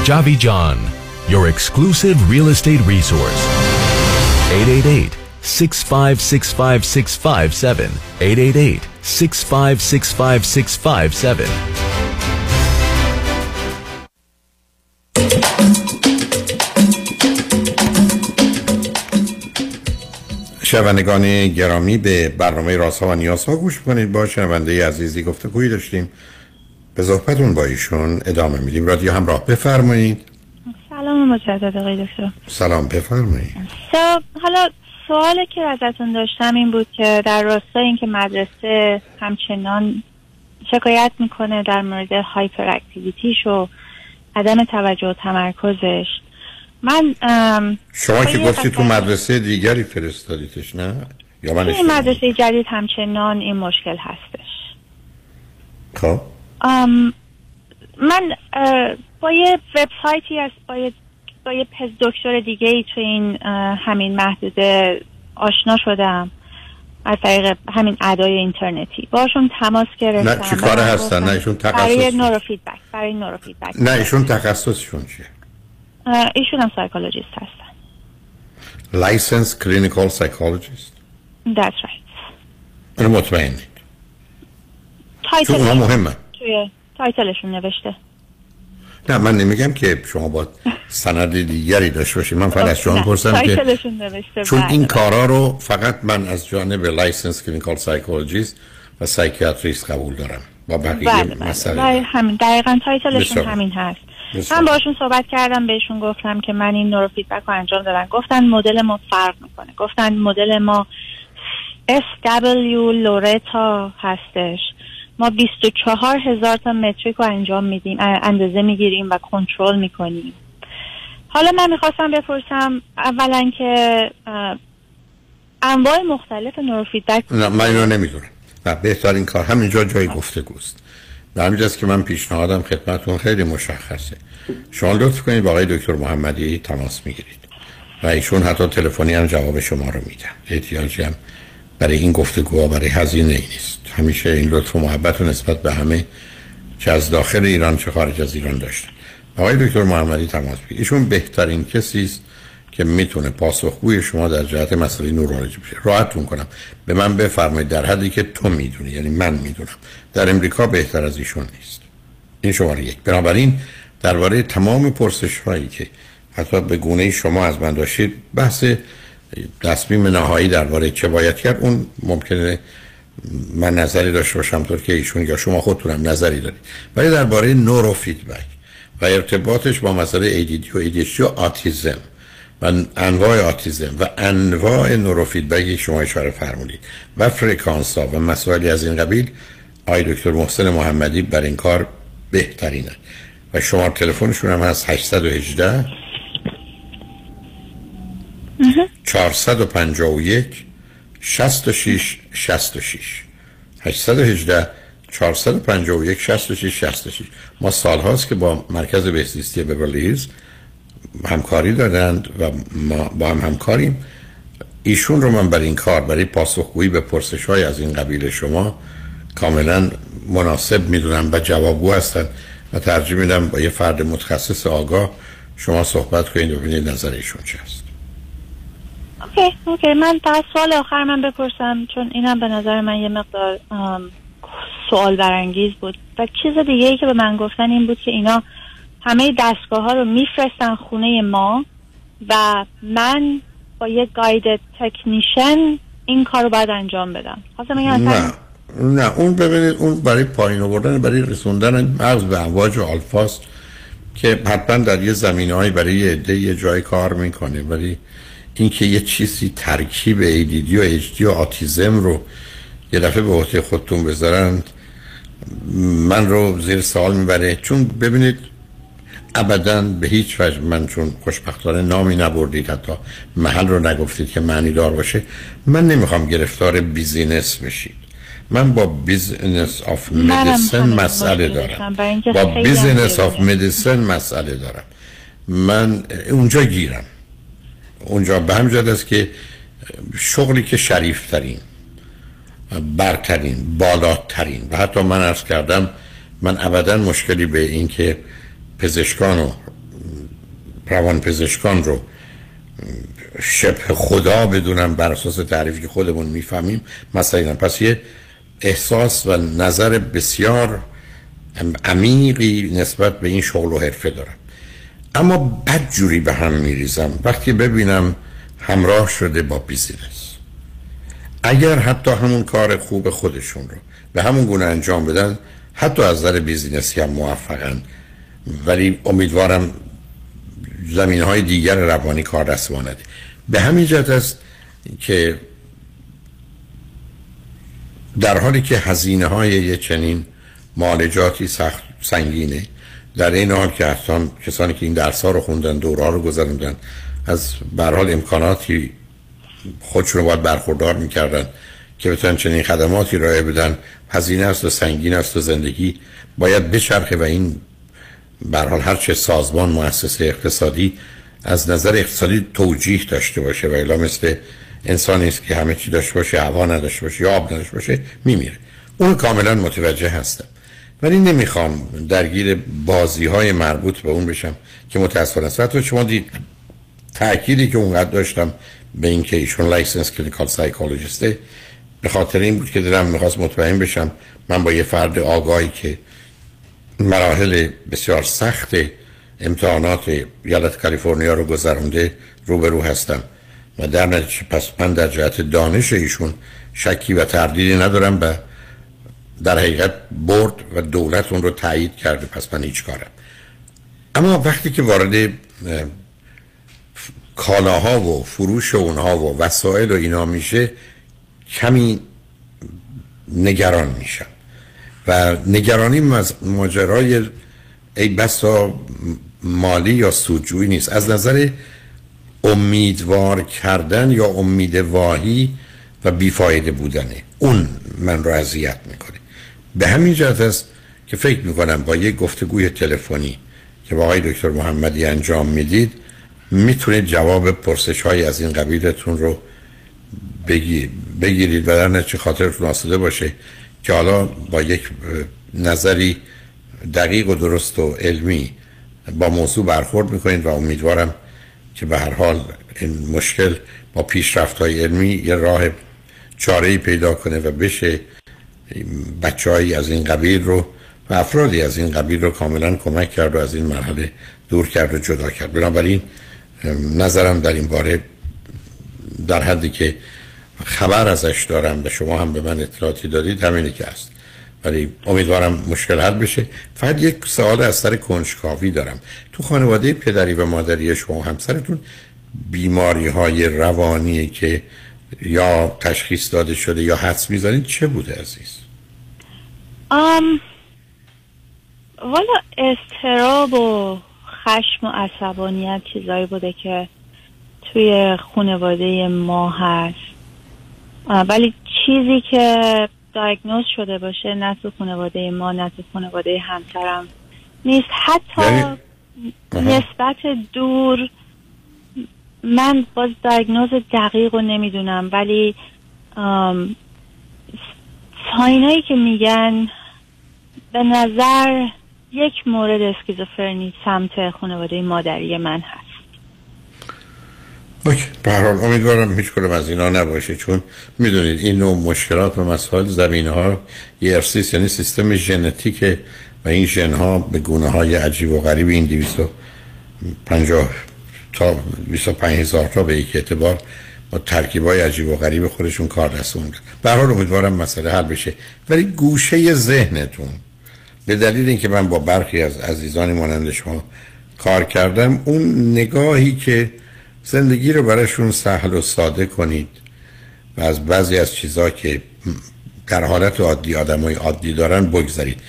c k.org seek.org Kajabi John, your exclusive real estate resource. 888 6565657. 888 6565657. شنوندگان گرامی به برنامه راسا و نیاسا گوش کنید با شنونده عزیزی گفته گویی داشتیم به صحبتون با ایشون ادامه میدیم. رادیو همراه بفرمایید. سلام مجدد آقای دکتر. سلام بفرمایید. حالا سوالی که ازتون داشتم این بود که در راستای اینکه مدرسه همچنان شکایت می‌کنه در مورد هایپر اکتیویتیش و عدم توجه و تمرکزش من شما که گفتی تو مدرسه دیگری فرستادیتش نه؟ یا من این مدرسه جدید همچنان این مشکل هستش. خب. من با یه وبسایتی از با یه, با یه پز دکتر دیگه ای تو این همین محدوده آشنا شدم از طریق همین ad های اینترنتی. باشون تماس گرفتم. نه چی کار هستن؟ نه ایشون تخصص برای نورو فیدبک برای نورو فیدبک. نه ایشون تخصصشون چیه؟ ایشون هم psychologist هستن. licensed clinical psychologist That's right. مطمئنید؟ title مهمه توی title شون نوشته نه من نمیگم که شما با سند دیگری داشته باشید من فقط از شما پرسم که نوشته چون بله. این کارا رو فقط من از جانب licensed clinical psychologist و psychiatrist قبول دارم با بقیه بله بله. مسئله بله همین دقیقا title شون. همین هست. من باشون صحبت کردم بهشون گفتم که من این نورو فیدبک رو انجام دادم گفتن مدل ما فرق می‌کنه گفتن مدل ما SW LORETA هستش ما 24 هزار تا metric رو انجام میدیم اندازه می‌گیریم و کنترل می‌کنیم. حالا من می‌خواستم بپرسم اولا که انواع مختلف نورو فیدبک نه من اینو نمی‌دونم. نه بهترین کار همینجا جای گفتگوست. به همینجاست که من پیشنهادم خدمتتون خیلی مشخصه. شما لطف کنید با آقای دکتر محمدی تماس می‌گیرید. و ایشون حتی تلفنی هم جواب شما رو میدن. احتیاجی هم برای این گفتگوها برای هزینه ای نیست. همیشه این لطف و محبت رو نسبت به همه چه از داخل ایران چه خارج از ایران داشتن. آقای دکتر محمدی تماس بگیرید. ایشون بهترین کسی است که می‌تونه پاسخگوی شما در جهت مسئله نورولوژی بشه. راحتتون کنم. به من بفرمایید در حدی که تو می‌دونی یعنی من می‌دونم. در امریکا بهتر از ایشون نیست. این شماره یک. بنابراین درباره تمام پرسش هایی که حتی به گونه شما از من داشتید بحث تصمیم نهایی درباره چه باید کرد اون ممکنه من نظری داشته باشم طور که ایشون یا شما خودتونم نظری دارید. ولی درباره نورو فیدبک و ارتباطش با مسئله ADD و ADHD و آتیزم و انواع آتیزم و انواع نورو فیدبکی شما اشاره فرمودید و فرکانس ها و مسائلی از این قبیل آقای دکتر محسن محمدی بر این کار بهترینه. و شما تلفنشون هم هست 818 451 66 66 818 451 66 66 ما سال هاست که با مرکز بهزیستی بورلی همکاری دادند و ما با هم همکاریم. ایشون رو من برای این کار برای پاسخگویی به پرسش های از این قبیل شما کاملا مناسب می‌دونم و جوابگو هستن و ترجیح میدم با یه فرد متخصص آگاه شما صحبت کنید و ببینید نظر ایشون چی هست OK OK من فقط سوال آخر من بپرسم چون اینم به نظر من یه مقدار سوال برانگیز بود. و چیز دیگه ای که به من گفتن این بود که اینا همه دستگاه ها رو میفرستن خونه ما و من با یه گاید تکنیشن این کار رو باید انجام بدم. نه نه اون ببینید اون برای پایین آوردن برای رسوندن مغز به امواج و الفاست که حتما در یه زمین های برای یه عده یه جای کار می‌کنه ولی اینکه یه چیزی ترکیب ADD و HD و آتیزم رو یه دفعه به عهده خودتون بذارند من رو زیر سوال می‌بره. چون ببینید ابدا به هیچ وجه من چون خوشبختانه نامی نبردید حتی محل رو نگفتید که معنی دار باشه من نمی‌خوام گرفتار business بشید. من با business of medicine مسئله دارم. با بیزینس of medicine مسئله دارم. من اونجا گیرم. اونجا به همجاد است که شغلی که شریفترین برترین بالاترین و حتی من ارز کردم من ابدا مشکلی به این که پزشکان و روان پزشکان رو شبه خدا بدونم بر اساس تعریفی که خودمون می‌فهمیم. مثلا پس یه احساس و نظر بسیار عمیقی نسبت به این شغل و حرفه دارم. اما بد جوری به هم میریزم. وقتی ببینم همراه شده با business. اگر حتی همون کار خوب خودشون رو به همون گونه انجام بدن حتی از نظر business ی هم موفقن. ولی امیدوارم زمین های دیگر روانی کار دست به همین جهت است که در حالی که هزینه های یه چنین معالجاتی سخت سنگینه در این حال که اصلا کسانی که این درس ها رو خوندن دوره رو گذروندن از برحال امکاناتی خودشون رو باید برخوردار می‌کردن که بتونن چنین خدماتی رای بدن. هزینه است و سنگین است و زندگی باید بچرخه و این برحال هر چه سازمان مؤسسه اقتصادی از نظر اقتصادی توجیه داشته باشه و الا مثل انسانی است که همه چی داشته باشه هوا نداشته باشه یا آب نداشته باشه میمیره. اون کاملا متوجه هستم. ولی نمی‌خوام درگیر بازی های مربوط به اون بشم که متاسفانه است شما دید. تأکیدی که اونقدر داشتم به اینکه ایشون licensed clinical psychologist ه به خاطر این بود که دلم می‌خواست مطمئن بشم من با یه فرد آگاهی که مراحل بسیار سخت امتحانات ایالت کالیفرنیا رو گذرونده روبرو هستم. و در نتیجه پس من در جهت دانش ایشون شکی و تردیدی ندارم و در حقیقت برد و دولت اون رو تایید کرده. پس من هیچ کارم اما وقتی که وارد کالاها و فروش اونها و وسایل و اینا میشه کمی نگران میشم. و نگرانی ماجرای ای بسا مالی یا سودجویی نیست. از نظر امیدوار کردن یا امید واهی و بیفایده بودنه. اون من رو اذیت می‌کنه. به همین جهت است که فکر می‌کنم با یک گفتگوی تلفنی که با آقای دکتر محمدی انجام می‌دید می‌تونید جواب پرسش های از این قبیلتون رو بگیرید و در نتیجه خاطرتون آسوده باشه که حالا با یک نظری دقیق و درست و علمی با موضوع برخورد می‌کنید و امیدوارم که به هر حال این مشکل با پیشرفت های علمی یه راه چاره پیدا کنه و بشه. بچه از این قبیل رو و افرادی از این قبیل رو کاملا کمک کرد و از این مرحله دور کرد و جدا کرد. بنابراین نظرم در این باره در حدی که خبر ازش دارم به شما هم به من اطلاعاتی دادید همینی که هست. ولی امیدوارم مشکل حل بشه. فقط یک سوال از سر کنجکاوی دارم. تو خانواده پدری و مادری شما و همسرتون بیماری های روانی که یا تشخیص داده شده یا حدس می‌زنید چه بوده عزیز؟ ام والا استراب و خشم و عصبانیت چیزایی بوده که توی خانواده ما هست. ولی چیزی که دایگنوز شده باشه نه تو خانواده ما نه تو خانواده همسرم نیست. حتی یعنی- نسبت دور من باز دایگنوز دقیق رو نمی‌دونم ولی ساینایی که میگن به نظر یک مورد اسکیزوفرنی سمت خانواده مادری من هست. اوکی. به هر حال امیدوارم هیچ کدوم از اینا نباشه چون می‌دونید این نوع مشکلات و مسائل زمینه ها یه ارسیس یعنی سیستم ژنتیک و این ژن ها به گونه های عجیب و غریب این 250 تا 25 هزار تا به یک اعتبار با ترکیب های عجیب و غریب خودشون کار دست میدن به حال امیدوارم مسئله حل بشه. ولی گوشه ذهنتون به دلیل اینکه من با برخی از عزیزان مانند شما کار کردم اون نگاهی که زندگی رو براشون سهل و ساده کنید و از بعضی از چیزها که در حالت عادی آدمای عادی دارن بگذارید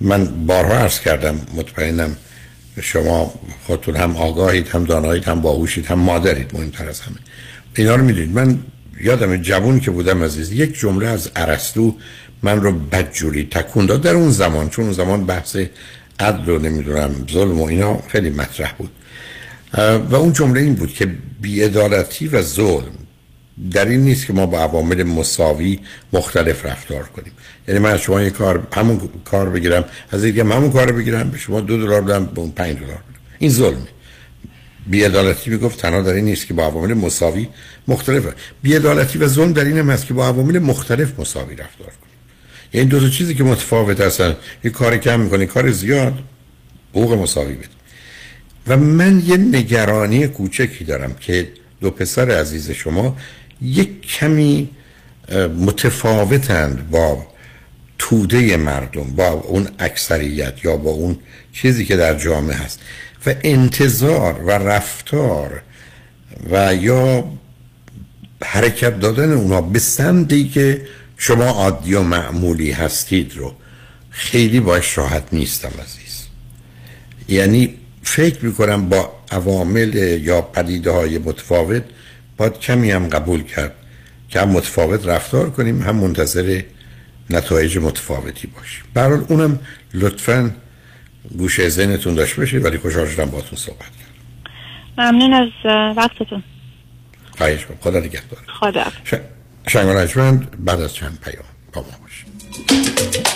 من بارها عرض کردم مطمئنم شما خودتون هم آگاهید هم دانایید هم باهوشید هم مادرید مهمتر از همه. اینا رو می‌دونید. من یادم جوون که بودم عزیز یک جمله از ارسطو من رو بدجوری تکون داد. در اون زمان چون اون زمان بحث عدل و نمی‌دونم ظلم و اینا خیلی مطرح بود. و اون جمله این بود که بیعدالتی و ظلم در این نیست که ما با عوامل مساوی مختلف رفتار کنیم. یعنی من از شما یه کار همون کار بگیرم از دیگه همون کار بگیرم به شما دو دلار بدم به اون پنج دلار بدم. این ظلمه بیعدالتی می‌گفت تنها در این نیست که با عوامل مساوی مختلف بیعدالتی و ظلم در این هم که با عوامل مختلف مساوی رفتار کنیم. یعنی دو تا چیزی که متفاوت هستن. یه کار کم می‌کنی کار زیاد حقوق مساوی بده. و من یه نگرانی کوچکی دارم که دو پسر عزیز شما یک کمی متفاوتند با توده مردم با اون اکثریت یا با اون چیزی که در جامعه هست. و انتظار و رفتار و یا حرکت دادن اونا به سمتی که شما عادی و معمولی هستید رو خیلی باش راحت نیستم عزیز. یعنی فکر می‌کنم با عوامل یا پدیده های متفاوت باید کمی هم قبول کرد که هم متفاوت رفتار کنیم هم منتظر نتایج متفاوتی باشیم. برحال اونم لطفا گوشه ذهنتون داشته باشید ولی خوشحال شدم باتون صحبت کرد ممنون از وقتتون. خواهش کنم خدا نگهدار. خدا. ش... شنگ بعد از چند پیام با ما باشید.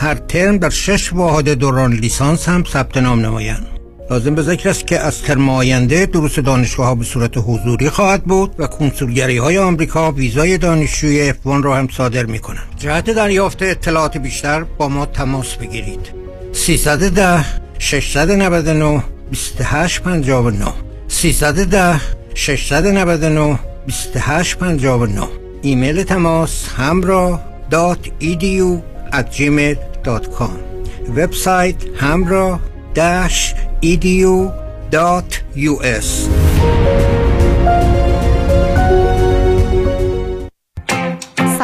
هر ترم در شش واحد دوران لیسانس هم ثبت نام نمایند. لازم به ذکر است که از ترم آینده دروس دانشگاه ها به صورت حضوری خواهد بود و کنسولگری های آمریکا ویزای دانشجوی F1 را هم صادر می کنند. جهت دریافت اطلاعات بیشتر با ما تماس بگیرید. 310 699 2859 310 699 2859 ایمیل تماس همراه دات edu at gmail.com وبسایت همراه edu.us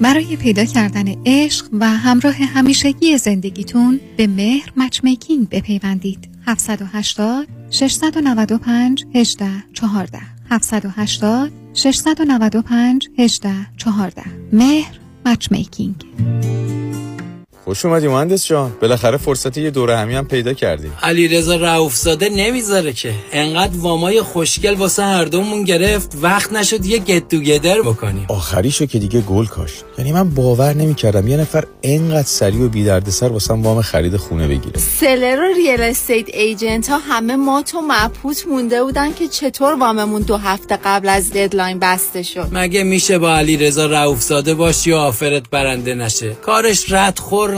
برای پیدا کردن عشق و همراه همیشگی زندگیتون به مهر مچمیکینگ بپیوندید. 780 695 18 14 780 695 18 14 مهر مچمیکینگ. خوش اومدی مهندس جان. بالاخره فرصت یه دوره همی هم پیدا کردی. علی رضا رؤوفزاده نمی‌ذاره که. انقدر وامای خوشگل واسه هر دومون گرفت وقت نشد یه گت توگیدر بکنیم. آخریشو که دیگه گل کاشت. یعنی من باور نمی‌کردم یه نفر انقدر سریع و بی دردسر واسه وام خرید خونه بگیره. seller و real estate agent ها همه مات و مبهوت مونده بودن که چطور واممون دو هفته قبل از deadline بسته شد. مگه میشه با علی رضا رؤوفزاده باشی و offer ت برنده نشه؟ کارش رد خور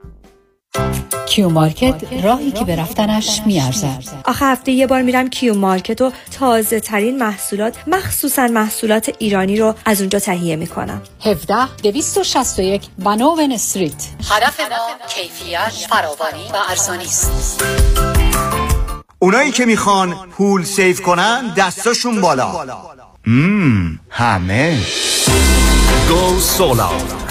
Q Market راهی که به رفتنش میارزد. آخه هفته یه بار میرم Q Market و تازه ترین محصولات مخصوصا محصولات ایرانی رو از اونجا تهیه می‌کنم. 17 261 Vanowen Street. هدف ما کیفیت فراوانی و ارزانی است. اونایی که می‌خوان پول save کنن دستاشون بالا. مم همه. go solar.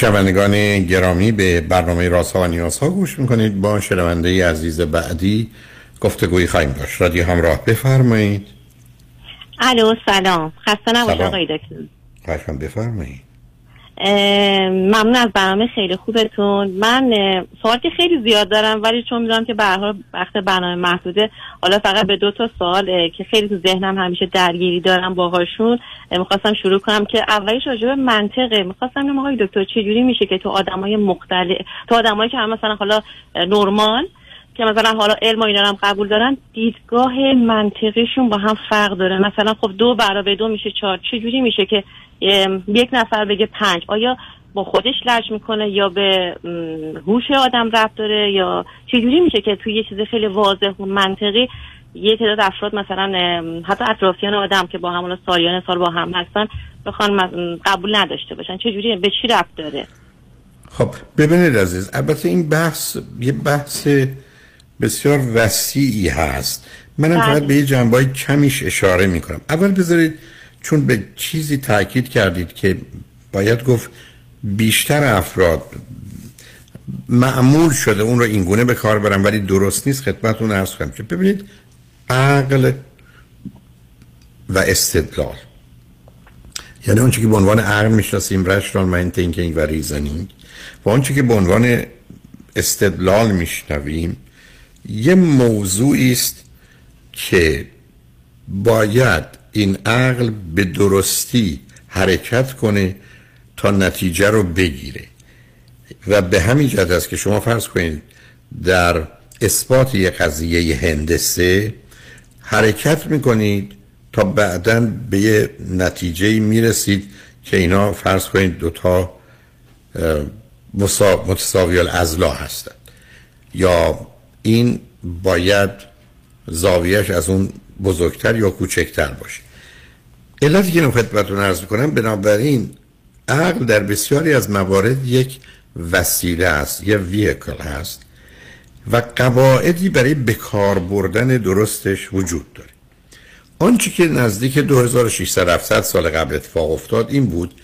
شنوندگان گرامی به برنامه رازها و نیازها گوش می‌کنید. با شنونده عزیز بعدی گفتگویی خواهیم داشت. رادیو همراه بفرمایید. الو سلام. خسته نباش سلام. آقای دکتر. بفرمایید. ممنون از برنامه خیلی خوبتون. من سوال که خیلی زیاد دارم ولی چون می‌دونم که حال وقت برنامه محدوده حالا فقط به دو تا سوال که خیلی تو ذهنم همیشه درگیری دارم باهاشون اه، می‌خواستم شروع کنم که اولیش راجع به منطقه. می‌خواستم ببینم آقای دکتر چجوری میشه که تو آدمای مختلف تو آدمایی که هم مثلا حالا نرمال که مثلا حالا علم و اینا هم قبول دارن دیدگاه منطقیشون با هم فرق داره. مثلا خب دو برابر دو میشه چهار. چجوری میشه که یک نفر بگه پنج. آیا با خودش لج می‌کنه یا به هوش آدم ربط داره یا چجوری میشه که توی یه چیز خیلی واضح و منطقی یه تعداد افراد مثلا حتی اطرافیان آدم که با همون سالیان سال با هم هستن بخوان قبول نداشته باشن؟ چجوری به چی ربط داره؟ خب ببینید عزیز البته این بحث یه بحث بسیار وسیعی هست. منم بله. فقط به یه جنبای کمیش اشاره می‌کنم. اول بذارید چون به چیزی تاکید کردید که باید گفت بیشتر افراد معمول شده اون رو اینگونه به کار برن ولی درست نیست خدمتتون عرض کنم که ببینید عقل و استدلال. یعنی اون که به عنوان عقل می‌شناسیم rational mind thinking و reasoning و اون که به عنوان استدلال میشنویم یه موضوعی است که باید این عقل به درستی حرکت کنه تا نتیجه رو بگیره. و به همین جهت است که شما فرض کنید در اثبات یک قضیه هندسه حرکت می‌کنید تا بعدا به یه نتیجه می‌رسید که اینا فرض کنید دوتا متساوی الازلا هستند. یا این باید زاویهش از اون بزرگتر یا کوچکتر باشه. علتی که خدمتتون عرض کنم بنابراین عقل در بسیاری از موارد یک وسیله است یه ویکل هست و قواعدی برای بکار بردن درستش وجود داره. آنچه که نزدیک 2600 سال قبل اتفاق افتاد این بود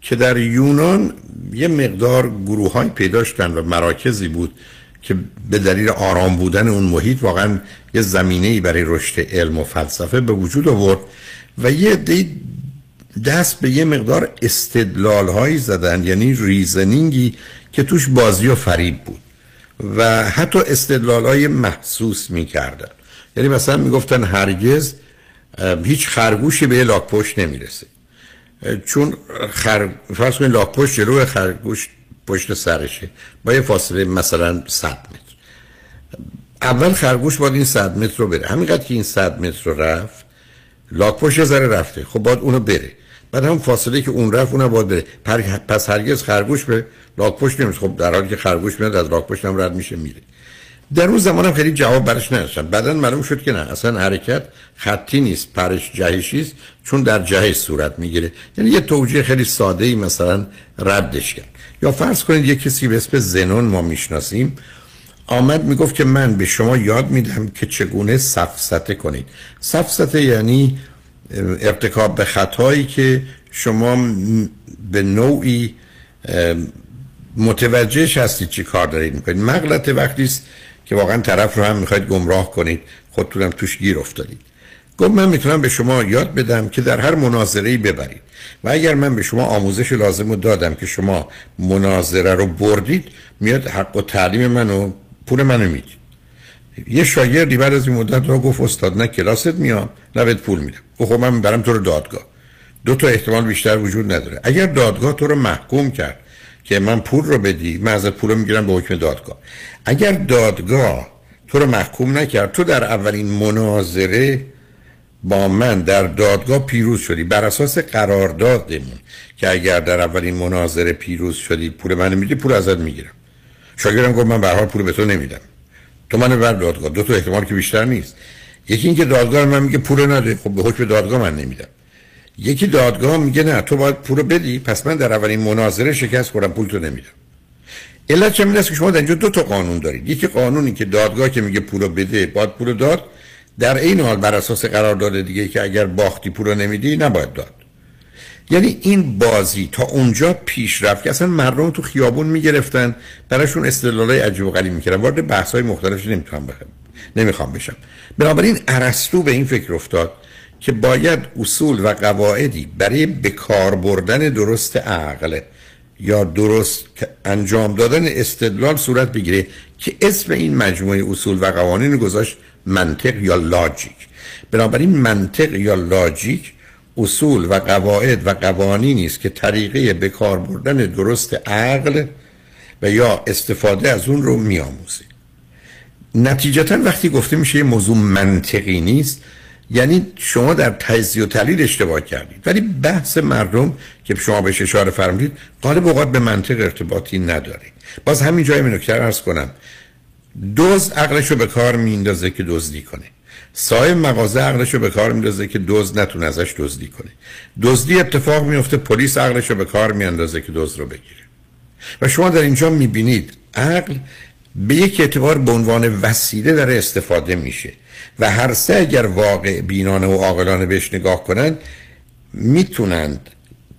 که در یونان یه مقدار گروه های پیدا شدن و مراکزی بود که به دلیل آرام بودن اون محیط واقعا یه زمینه برای رشد علم و فلسفه به وجود آورد و یه عده دست به یه مقدار استدلال هایی زدن یعنی ریزنینگی که توش بازی و فریب بود و حتی استدلال های محسوس می کردن یعنی مثلا می گفتن هرگز هیچ خرگوشی به پشت نمی‌رسه. چون خر... فرض کنید لاک پشت جلو خرگوش پشت سرشه. با یه فاصله مثلا 100 متر. اول خرگوش باید این 100 متر رو بره. همینقدر که این 100 متر رو رفت لاک پشت یه ذره رفته. خب باید اونو بره. بعد هم فاصله که اون رفت اونم باید بره. پس هرگز خرگوش به لاک پشت نمیشه خب در حالی که خرگوش میاد از لاک پشت هم رد میشه میره. در اون هم خیلی جواب برش نداشتن. بعدا معلوم شد که نه. اصلا حرکت خطی نیست. پرش جهشی است چون در جهش صورت می‌گیره. یعنی یه توجیه خیلی ساده ای مثلا ردش کرد. یا فرض کنید یه کسی به اسم زنون ما می‌شناسیم آمد می‌گفت که من به شما یاد میدم که چگونه سفسته کنید. سفسته یعنی ارتکاب به خطایی که شما به نوعی اه، متوجهش هستید چی کار دارید می‌کنید. مغلط وقتی است که واقعا طرف رو هم می‌خواید گمراه کنید خودتونم توش گیر افتادید. گفت من می‌تونم به شما یاد بدم که در هر مناظره ببرید. و اگر من به شما آموزش لازم رو دادم که شما مناظره رو بردید میاد حق و تعلیم منو پول منو می‌دید یه شاگردی بعد از این مدت رو گفت استاد نه کلاست میام نه بهت پول میدم. گفت خب من برم تو رو دادگاه. دو تا احتمال بیشتر وجود نداره. اگر دادگاه تو رو محکوم کرد که من پول رو بدی من ازت پول رو می‌گیرم به حکم دادگاه. اگر دادگاه تو رو محکوم نکرد تو در اولین مناظره با من در دادگاه پیروز شدی. بر اساس قراردادمون که اگر در اولین مناظره پیروز شدی پول منو میدی پول ازت می‌گیرم. شاگردم گفت من به هر حال پول به تو نمیدم. تو منو بر دادگاه. دو تا احتمال که بیشتر نیست. یکی اینکه دادگاه من میگه پول نده. خب به حکم دادگاه من نمیدم. یکی دادگاه میگه نه تو باید پول بدی. پس من در اولین مناظره شکست خوردم پول تو نمیدم. علت چه؟ که شما در اینجا دو تا قانون دارید. یکی قانونی که دادگاه که میگه پول بده باید پول داد. در این حال بر اساس قرارداد دیگه که اگر باختی پول رو نمیدی نباید داد. یعنی این بازی تا اونجا پیش رفت که اصلا مردم تو خیابون می‌گرفتن براشون استدلالای عجیب و غریب می‌کردن. وارد بحث های مختلفی نمی‌تونم بخوام نمی‌خوام بشم. بنابراین ارسطو به این فکر افتاد که باید اصول و قواعدی برای بکار بردن درست عقل یا درست انجام دادن استدلال صورت بگیره که اسم این مجموعه اصول و قوانین گذاشت منطق یا لاجیک بنابراین منطق یا لاجیک اصول و قواعد و قوانینی است که طریقه به کار بردن درست عقل و یا استفاده از اون رو میآموزه. نتیجتا وقتی گفته میشه یه موضوع منطقی نیست یعنی شما در تجزیه و تحلیل اشتباه کردید. ولی بحث مردم که شما بهش اشاره فرمودید غالب اوقات به منطق ارتباطی نداره. باز همین جای ارز کنم. دوز عقلش رو به کار میندازه که دزدی کنه. صاحب مغازه عقلش رو به کار میندازه که دزد نتونه ازش دزدی کنه. دزدی اتفاق میفته پلیس عقلش رو به کار میاندازه که دزد رو بگیره. و شما در اینجا می‌بینید عقل به یک اعتبار به عنوان وسیله داره استفاده میشه. و هر سه اگر واقع بینانه و عاقلانه بهش نگاه کنند می‌تونند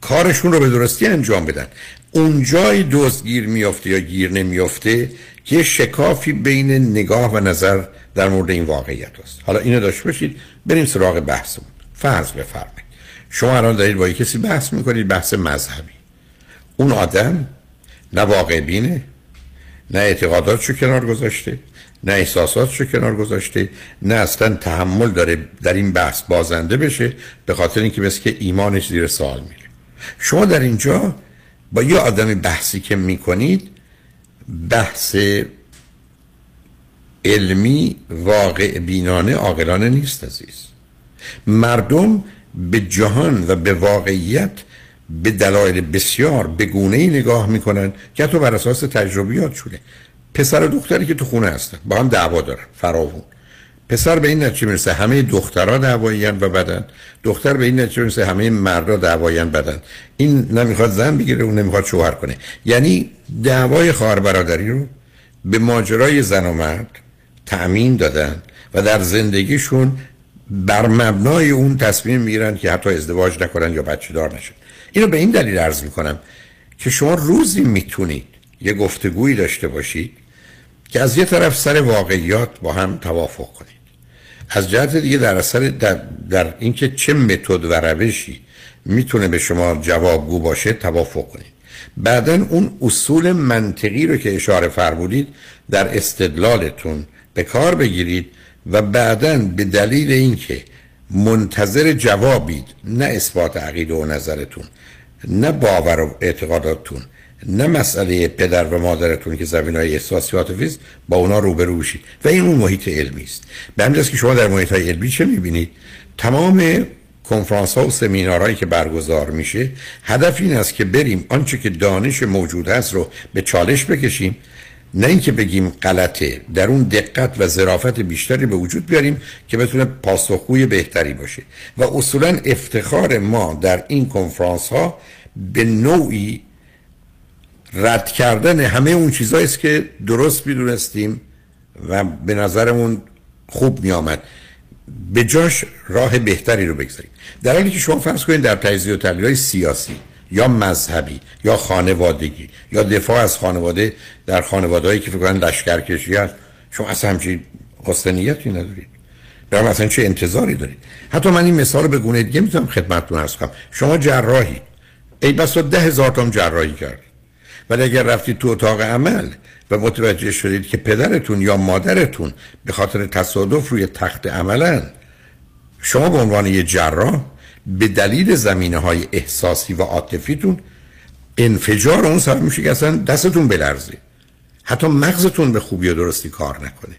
کارشون رو به درستی انجام بدن. اونجای دوست گیر میافته یا گیر نمیافته که شکافی بین نگاه و نظر در مورد این واقعیت هست حالا اینو داشته باشید بریم سراغ بحثمون. فرض بفرمایید. شما الان دارید با کسی بحث می‌کنید بحث مذهبی. اون آدم نه واقع بینه نه اعتقاداتشو کنار گذاشته نه احساساتشو کنار گذاشته نه اصلا تحمل داره در این بحث بازنده بشه به خاطر اینکه مثل که ایمانش زیر سوال میره. شما در اینجا با یه آدم بحثی که می‌کنید بحث علمی واقع بینانه عاقلانه نیست عزیز. مردم به جهان و به واقعیت به دلایل بسیار به گونه ای نگاه می‌کنن که حتی بر اساس تجربیات شده پسر و دختری که تو خونه هستن با هم دعوا دارن فراوون. پسر به این نتیجه می‌رسه همه دخترها دعوایین و بدن. دختر به این نتیجه می‌رسه همه مردا دعوایین بدن. این نمی‌خواد زن بگیره اون نمی‌خواد شوهر کنه. یعنی دعوای خواهر برادری رو به ماجرای زن و مرد تأمین دادن و در زندگیشون بر مبنای اون تصمیم می‌گیرن که حتی ازدواج نکنن یا بچه دار نشن. اینو به این دلیل عرض می‌کنم که شما روزی می‌تونید یه گفتگویی داشته باشید که از یه طرف سر واقعیات با هم توافق کنید. از جهت دیگه در اثر در, در اینکه چه متد و روشی می‌تونه به شما جوابگو باشه توافق کنید. بعدا اون اصول منطقی رو که اشاره فرمودید در استدلالتون به کار بگیرید و بعدا به دلیل اینکه منتظر جوابید نه اثبات عقیده و نظرتون نه باور و اعتقاداتتون نه مسئله پدر و مادرتون که زمین های احساسی عاطفی با اونا روبرو بشید. و این اون محیط علمی است. به همین که شما در محیط های علمی چه می‌بینید؟ تمام کنفرانس ها و سمینارهایی که برگزار میشه هدف این است که بریم آنچه که دانش موجود هست رو به چالش بکشیم. نه اینکه بگیم غلطه. در اون دقت و ظرافت بیشتری به وجود بیاریم که بتونه پاسخگوی بهتری باشه. و اصولا افتخار ما در این کنفرانس ها به نوعی رد کردن همه اون چیزهایی است که درست می‌دونستیم و به نظرمون خوب می آمد به جاش راه بهتری رو بگذاریم. در حالی که شما فرض کنید در تجزیه و تحلیل سیاسی یا مذهبی یا خانوادگی یا دفاع از خانواده در خانواده که فکر کنن لشکرکشی هست شما اصلا همچین قصد ندارید. برام اصلا چه انتظاری دارید؟ حتی من این مثال رو به گونه دیگه می‌تونم خدمتتون ارز کنم. شما جراحی ای بسا ده هزار تا جراحی کرد ولی اگر رفتید تو اتاق عمل و متوجه شدید که پدرتون یا مادرتون به خاطر تصادف روی تخت عملن شما به عنوان یه جراح به دلیل زمینه های احساسی و عاطفیتون انفجار اون سبب میشه که اصلا دستتون بلرزه. حتی مغزتون به خوبی و درستی کار نکنه.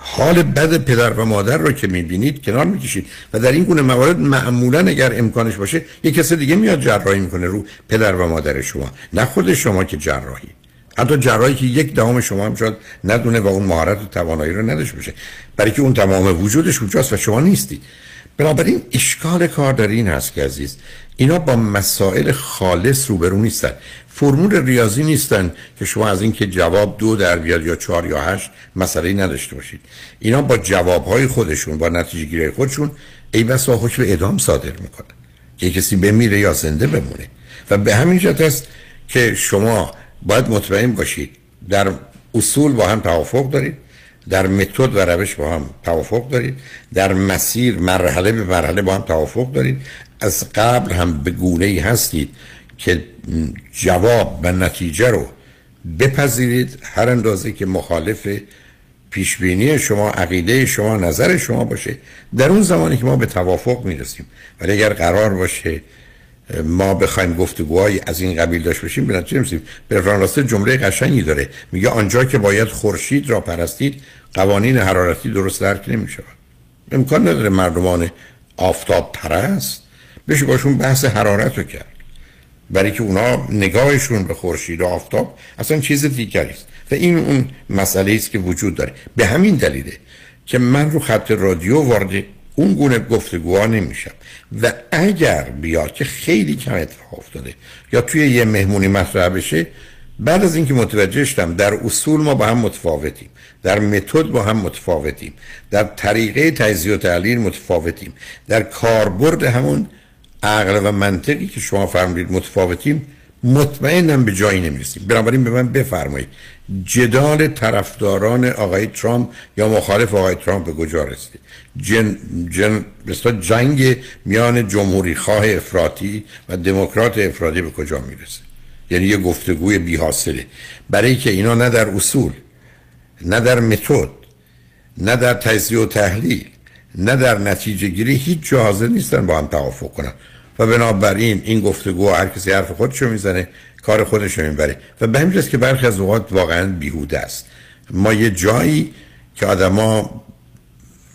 حال بد پدر و مادر رو که می‌بینید کنار می‌کشید و در این گونه موارد معمولا اگر امکانش باشه یک کسی دیگه میاد جراحی می‌کنه رو پدر و مادر شما نه خود شما که جراحی. حتی جراحی که یک دهم شما هم شاید ندونه و اون مهارت و توانایی رو نداشته باشه. برای که اون تمام وجودش اونجاست و شما نیستید بنابراین اشکال کار در این هست که عزیز اینا با مسائل خالص روبرو نیستن. فرمول ریاضی نیستن که شما از اینکه جواب دو در بیاد یا چهار یا هشت مسئله نداشته باشید. اینا با جوابهای خودشون با نتیجه گیری خودشون ای بسا حکم اعدام صادر می‌کنن. که کسی بمیره یا زنده بمونه. و به همین جهت است که شما باید مطمئن باشید در اصول با هم توافق دارید. در متد و روش با هم توافق دارید. در مسیر مرحله به مرحله با هم توافق دارید. از قبل هم به گونه ای هستید که جواب و نتیجه رو بپذیرید. هر اندازه که مخالف پیشبینی شما عقیده شما نظر شما باشه. در اون زمانی که ما به توافق می‌رسیم. ولی اگر قرار باشه ما بخوایم گفتگوهای از این قبیل داشت باشیم به نتیجه راسته جمله قشنگی داره. میگه آنجا که باید خورشید را پرستید قوانین حرارتی درست درک نمیشه امکان نداره مردمان آفتاب پرست بشه باشون بحث حرارت رو کرد. برای که اونا نگاهشون به خورشید و آفتاب اصلا چیز دیگری است. و این اون مسئله است که وجود داره. به همین دلیله که من رو خط رادیو وارد اون گونه گفتگوها نمیشم. و اگر بیاد که خیلی کم اتفاق افتاده یا توی یه مهمونی مطرح بشه بعد از اینکه متوجه شدم در اصول ما با هم متفاوتیم در متد با هم متفاوتیم در طریقه تجزیه و تحلیل متفاوتیم در کاربرد همون عقل و منطقی که شما فرمودید متفاوتیم مطمئنم به جایی نمی‌رسیم. بنابراین به من بفرمایید جدال طرفداران آقای ترامپ یا مخالف آقای ترامپ به کجا رسید جن, جن جنگ میان جمهوری خواه افراطی و دموکرات افراطی به کجا می‌رسه؟ یعنی یه گفتگوی بی حاصله برای که اینا نه در اصول نه در متد نه در تجزیه و تحلیل نه در نتیجه گیری هیچ جا حاضر نیستن با هم توافق کنن. و بنابراین این گفتگو هر کسی حرف خودشو می‌زنه کار خودشو می‌بره. و به همین که برخی از اوقات واقعا بیهوده است. ما یه جایی که آدما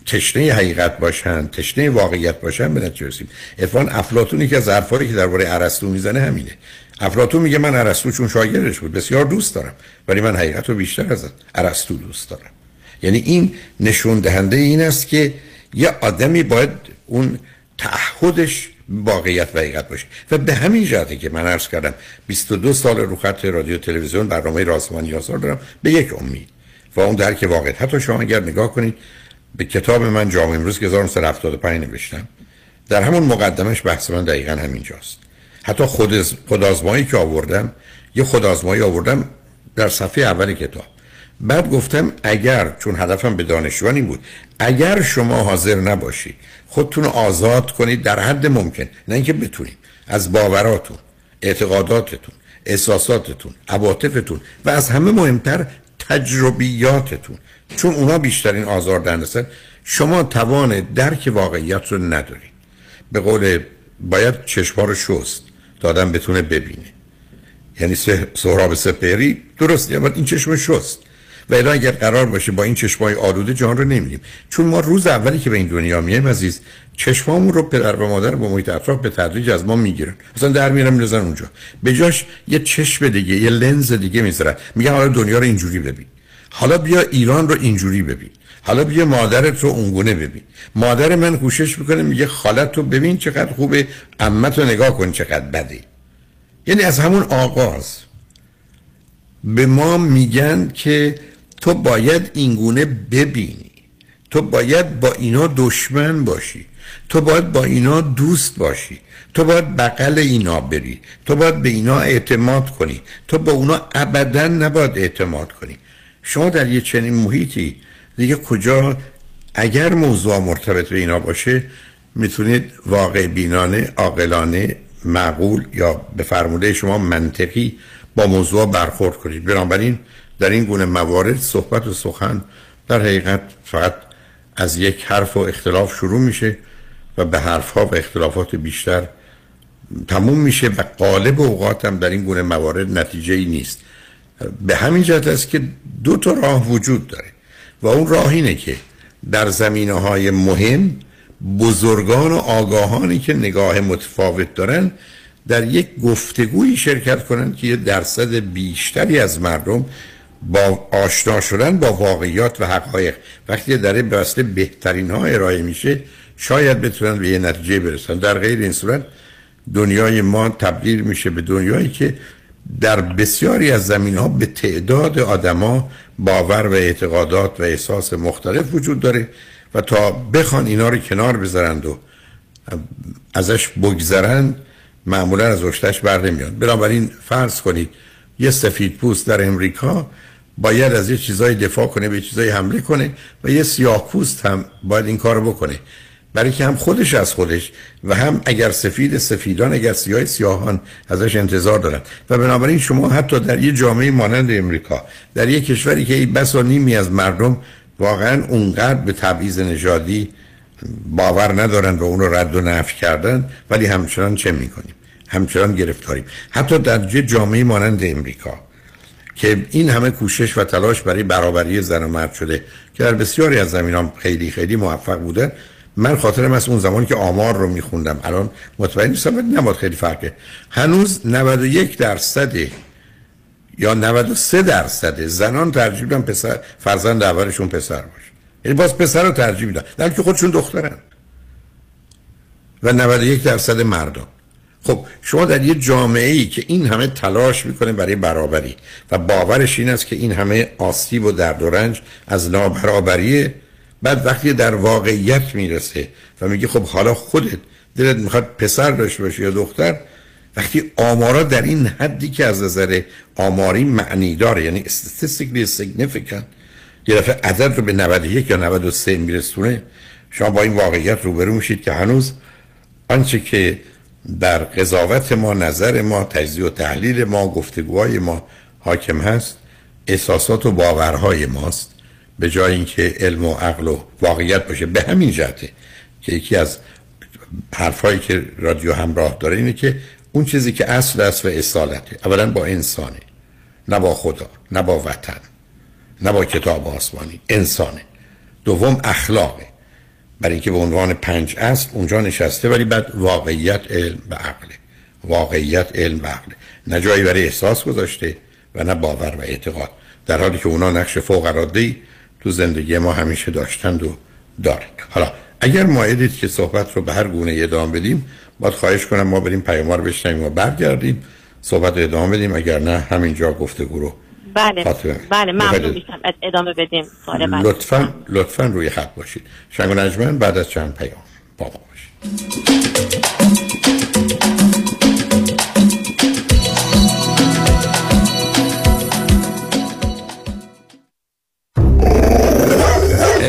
تشنه حقیقت باشن تشنه واقعیت باشن به نتیجه رسیم. افلان افلاطون که از حرفایی که درباره ارسطو می‌زنه همینه. افلاطون میگه من ارسطو چون شاگردش بود بسیار دوست دارم ولی من حقیقت رو بیشتر از ارسطو دوست دارم. یعنی این نشون دهنده این است که یه آدمی باید اون تعهدش واقعیت و حقیقت باشه. و به همین جهته که من عرض کردم 22 سال رو خط رادیو تلویزیون برنامه رازمان یاسار دارم به یک امید. و اون درک واقعیت. حتی شما اگر نگاه کنید به کتاب من جامعه امروز که 1975 نوشتم. در همون مقدمش بحث من دقیقا همینجاست. حتی خود خودآزمایی که آوردم یه خودآزمایی آوردم در صفحه اول کتاب. بعد گفتم اگر چون هدفم به دانشجویان این بود اگر شما حاضر نباشید خودتون آزاد کنید در حد ممکن. نه اینکه بتونید. از باوراتون اعتقاداتتون احساساتتون عواطفتون و از همه مهمتر تجربیاتتون. چون اونا بیشترین آزار دهنده شما توان درک واقعیت رو ندارید. به قول باید چشما رو شست. تا آدم بتونه ببینه. یعنی سهراب سپری درست. اما این چشم شست. و الا اگر قرار باشه با این چشمای آلوده جان رو نمیدیم چون ما روز اولی که به این دنیا میایم عزیز چشمامون رو پدر و مادر با محیط اطراف به تدریج از ما می‌گیرن. مثلا در میرن میرزن اونجا. به جاش یه چشم دیگه یه لنز دیگه می‌ذارن. میگن حالا دنیا رو اینجوری ببین. حالا بیا ایران رو اینجوری ببین. حالا بیا مادرت رو اونگونه ببین. مادر من کوشش می‌کنه میگه خالت رو ببین چقدر خوبه. امت رو نگاه کن چقدر بده. یعنی از همون آغاز به ما میگن که تو باید اینگونه ببینی. تو باید با اینا دشمن باشی. تو باید با اینا دوست باشی. تو باید بغل اینا بری. تو باید به اینا اعتماد کنی. تو با اونا ابدا نباید اعتماد کنی. شما در یه چنین محیطی دیگه کجا اگر موضوع مرتبط به اینا باشه می‌تونید واقع بینانه عاقلانه معقول یا به فرموده شما منطقی با موضوع برخورد کنید. بنابراین در این گونه موارد صحبت و سخن در حقیقت فقط از یک حرف و اختلاف شروع میشه و به حرفها و اختلافات بیشتر تموم میشه و قالب اوقات هم در این گونه موارد نتیجه ای نیست. به همین جهت است که دو تا راه وجود داره و اون راه اینه که در زمینه های مهم بزرگان و آگاهانی که نگاه متفاوت دارن در یک گفتگویی شرکت کنند که یه درصد بیشتری از مردم با آشنا شدن با واقعیات و حقایق. وقتی در واسطه بهترین ها ارائه میشه شاید بتونن به یه نتیجه برسن. در غیر این صورت دنیای ما تبدیل میشه به دنیایی که در بسیاری از زمین ها به تعداد آدما باور و اعتقادات و احساس مختلف وجود داره و تا بخوان اینا رو کنار بذارند و ازش بگذرند معمولا از اشتش بر نمیاد. بنابراین فرض کنید یه سفید پوست در امریکا باید از یه چیزای دفاع کنه به چیزای حمله کنه و یه سیاه پوست هم باید این کارو بکنه. برای که هم خودش از خودش و هم اگر سفید سفیدان اگر سیاه سیاهان ازش انتظار دارن. و بنابراین شما حتی در یه جامعه مانند امریکا در یه کشوری که بس و نیمی از مردم واقعا اونقدر به تبعیض نژادی باور ندارن و اون رد و نفی کردن ولی همچنان چه می‌کنیم؟ همچنان گرفتاریم. حتی در جامعه مانند امریکا که این همه کوشش و تلاش برای برابری زن و مرد شده که در بسیاری از زمین خیلی خیلی موفق بوده. من خاطرم از اون زمان که آمار رو میخوندم. الان مطمئن نیستم نباید خیلی فرقه. هنوز 91 درصد یا 93 درصد زنان ترجیح میدن پسر فرزند اولشون پسر باشه. یعنی باز پسر رو ترجیح میدن. در که خودشون دخترن. و 91 درصد مردم خب شما در یه جامعه ای که این همه تلاش می‌کنه برای برابری و باورش این است که این همه آسیب و درد و رنج از نابرابریه بعد وقتی در واقعیت می‌رسه و میگه خب حالا خودت دلت می‌خواد پسر داشته باشی یا دختر وقتی آمارا در این حدی که از نظر آماری معنی داره یعنی statistically significant یه دفعه عدد رو به 91 یا 93 میرسونه شما با این واقعیت روبرو میشید که هنوز آنچه که در قضاوت ما نظر ما تجزیه و تحلیل ما گفتگوهای ما حاکم هست. احساسات و باورهای ماست. به جای اینکه علم و عقل و واقعیت باشه به همین جهته که یکی از حرفایی که رادیو همراه داره اینه که اون چیزی که اصل است و اصالته. اولا با انسانه نه با خدا نه با وطن نه با کتاب آسمانی انسانه. دوم اخلاقه. برای اینکه به عنوان پنج اصل اونجا نشسته ولی بعد واقعیت علم و عقله واقعیت علم و عقله نه جایی برای احساس گذاشته و نه باور و اعتقاد. در حالی که اونا نقش فوق العاده تو زندگی ما همیشه داشتند و دارند. حالا اگر مایلید که صحبت رو به هر گونه ادامه بدیم باید خواهش کنم ما بریم پیاموار بشنیم و برگردیم صحبت رو ادامه بدیم. اگر نه همینجا گفتگو رو بله. بله ممنون. میشم. ادامه بدیم. سوال بعد. لطفا لطفا روی خط باشید. شنگ و بعد از چند پیام با ما باشید.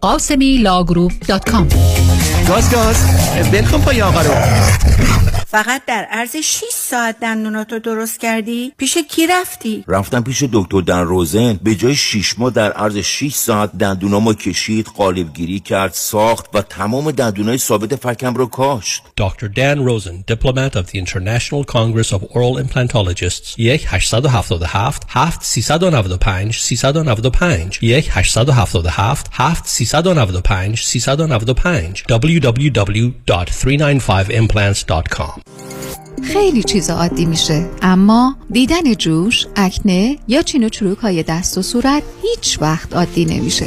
قاسمی Law Group dot com گاز گاز ولکن پای آقا رو فقط در عرض 6 ساعت دندوناتو درست کردی؟ پیش کی رفتی؟ رفتم پیش دکتر دن روزن به جای شیش ماه در عرض 6 ساعت دندونامو کشید قالبگیری کرد ساخت و تمام دندونای ثابت فکم رو کاشت Dr. Dan Rosen, diplomat of the International Congress of Oral Implantologists. یک 877 7 395 395 یک 877 7 395 395 www.395implants.com خیلی چیز عادی میشه اما دیدن جوش، اکنه یا چین و چروک های دست و صورت هیچ وقت عادی نمیشه.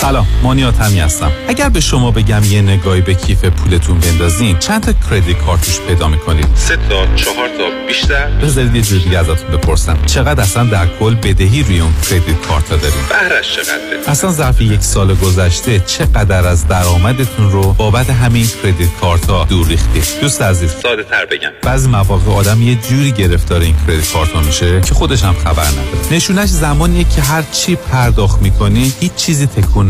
سلام مانیات همی هستم. اگر به شما بگم یه نگاهی به کیف پولتون بندازین چند تا کردیت کارتوش پیدا می‌کنید؟ سه تا چهار تا بیشتر؟ بذارید یه جور دیگه ازتون بپرسم. چقدر اصلا در کل بدهی روی اون کردیت کارت داریم بهرش چقدره؟ اصلا ظرف یک سال گذشته چقدر از درآمدتون رو بابت همین کردیت کارت ها دور ریختید؟ دوست عزیز. ساده تر بگم. بعضی مواقع آدم یه جوری گرفتار این کردیت کارت ها میشه که خودش هم خبر نداره. نشونش زمانیه که هر چی پرداخت می‌کنی هیچ چیزی تکون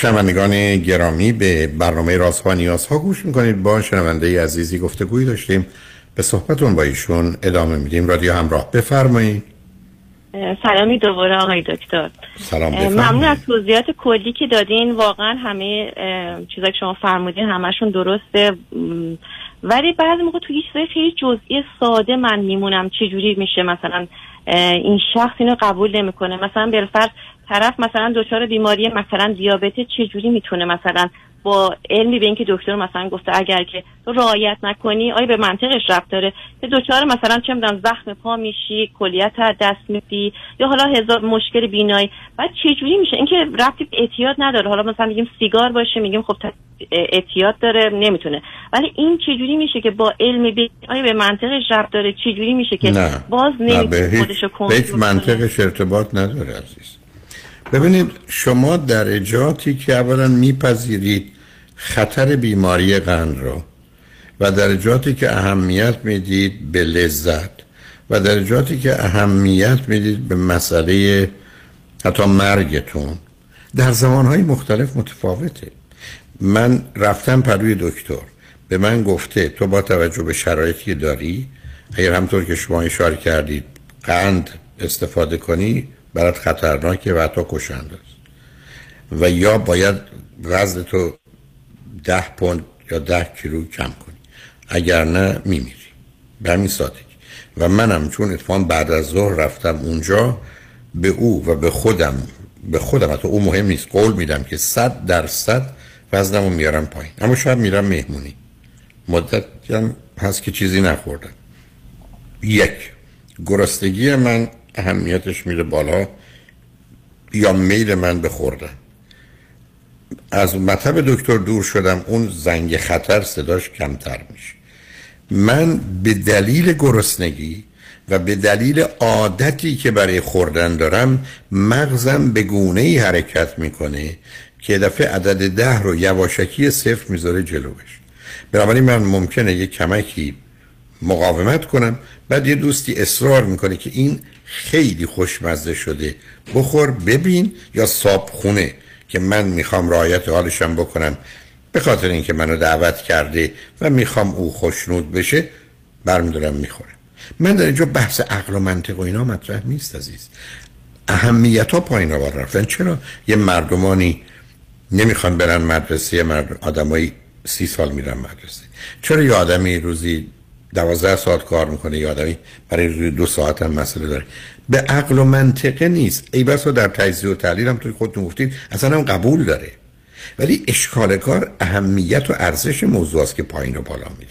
شنوندگان گرامی به برنامه رازها و نیازها گوش می‌کنید. با شنونده عزیزی گفتگویی داشتیم. به صحبتون با ایشون ادامه میدیم. رادیو همراه بفرمایید. سلامی دوباره آقای دکتر. سلام ممنون از توضیحات کلی که دادین. واقعا همه چیزایی که شما فرمودین همشون درسته. ولی بعضی موقع تو چیزای خیلی جزئی ساده من میمونم چجوری میشه مثلا این شخص اینو قبول نمی‌کنه. مثلا بالفرض طرف مثلا دچار بیماری مثلا دیابت چجوری می‌تونه مثلا با علمی به اینکه دکتر مثلا گفته اگر که تو رعایت نکنی آیا به منطقش رفت داره؟ که دچار مثلا چه می‌دونم زخم پا میشی کلیت از دست میدی یا حالا هزار مشکل بینایی. بعد چجوری میشه؟ اینکه ربطی به اعتیاد نداره. حالا مثلا میگیم سیگار باشه میگیم خب اعتیاد داره نمی‌تونه. ولی این چجوری میشه که با علم به آیا به منطقش ربط داره؟ چجوری میشه که نه. باز نمی‌تونه خودش هیچ منطقش ارتباط نداره عزیز. ببینید شما درجاتی که اولا میپذیرید خطر بیماری قند رو و درجاتی که اهمیت می‌دید به لذت و درجاتی که اهمیت می‌دید به مسئله حتی مرگتون در زمانهای مختلف متفاوته. من رفتم پروی دکتر. به من گفته تو با توجه به شرایطی داری اگر همطور که شما اشاره کردید قند استفاده کنی برات خطرناکه و حتی کشنده است. و یا باید وزن تو ده پوند یا ده کیلو کم کنی. اگر نه میمیری. به همین سادگی. و منم چون اتفاقا بعد از ظهر رفتم اونجا به او و به خودم به خودم حتی او مهم نیست. قول میدم که صد درصد وزنم رو میارم پایین. اما شاید میرم مهمونی. مدت هم هست که چیزی نخوردم. یک گرستگی من اهمیتش میره بالا یا میل من به خوردن از مطب دکتر دور شدم اون زنگ خطر صداش کمتر میشه. من به دلیل گرسنگی و به دلیل عادتی که برای خوردن دارم مغزم به گونه ای حرکت می‌کنه که دفعه عدد ده رو یواشکی صفر می‌ذاره جلوش. بنابراین من ممکنه یه کمکی مقاومت کنم بعد یه دوستی اصرار می‌کنه که این خیلی خوشمزه شده. بخور ببین یا صاب خونه که من می‌خوام رعایت حالشم بکنم. به خاطر اینکه منو دعوت کرده و می‌خوام او خوشنود بشه برمیدارم می‌خورم. من در اینجا بحث عقل و منطق و اینا مطرح نیست عزیز. اهمیت ها پایین آور رفتن. چرا؟ یه مردمانی نمی‌خوان برن مدرسه مردم آدمایی سی سال میرن مدرسه. چرا یه آدمی روزی دوازده ساعت کار می‌کنه یه آدمی برای دو ساعت هم مسئله داره. به عقل و منطقه نیست. ای بسا در تجزیه و تحلیل هم توی خودتون گفتید اصلا هم قبول داره. ولی اشکال کار اهمیت و ارزش موضوع است که پایین و بالا میره.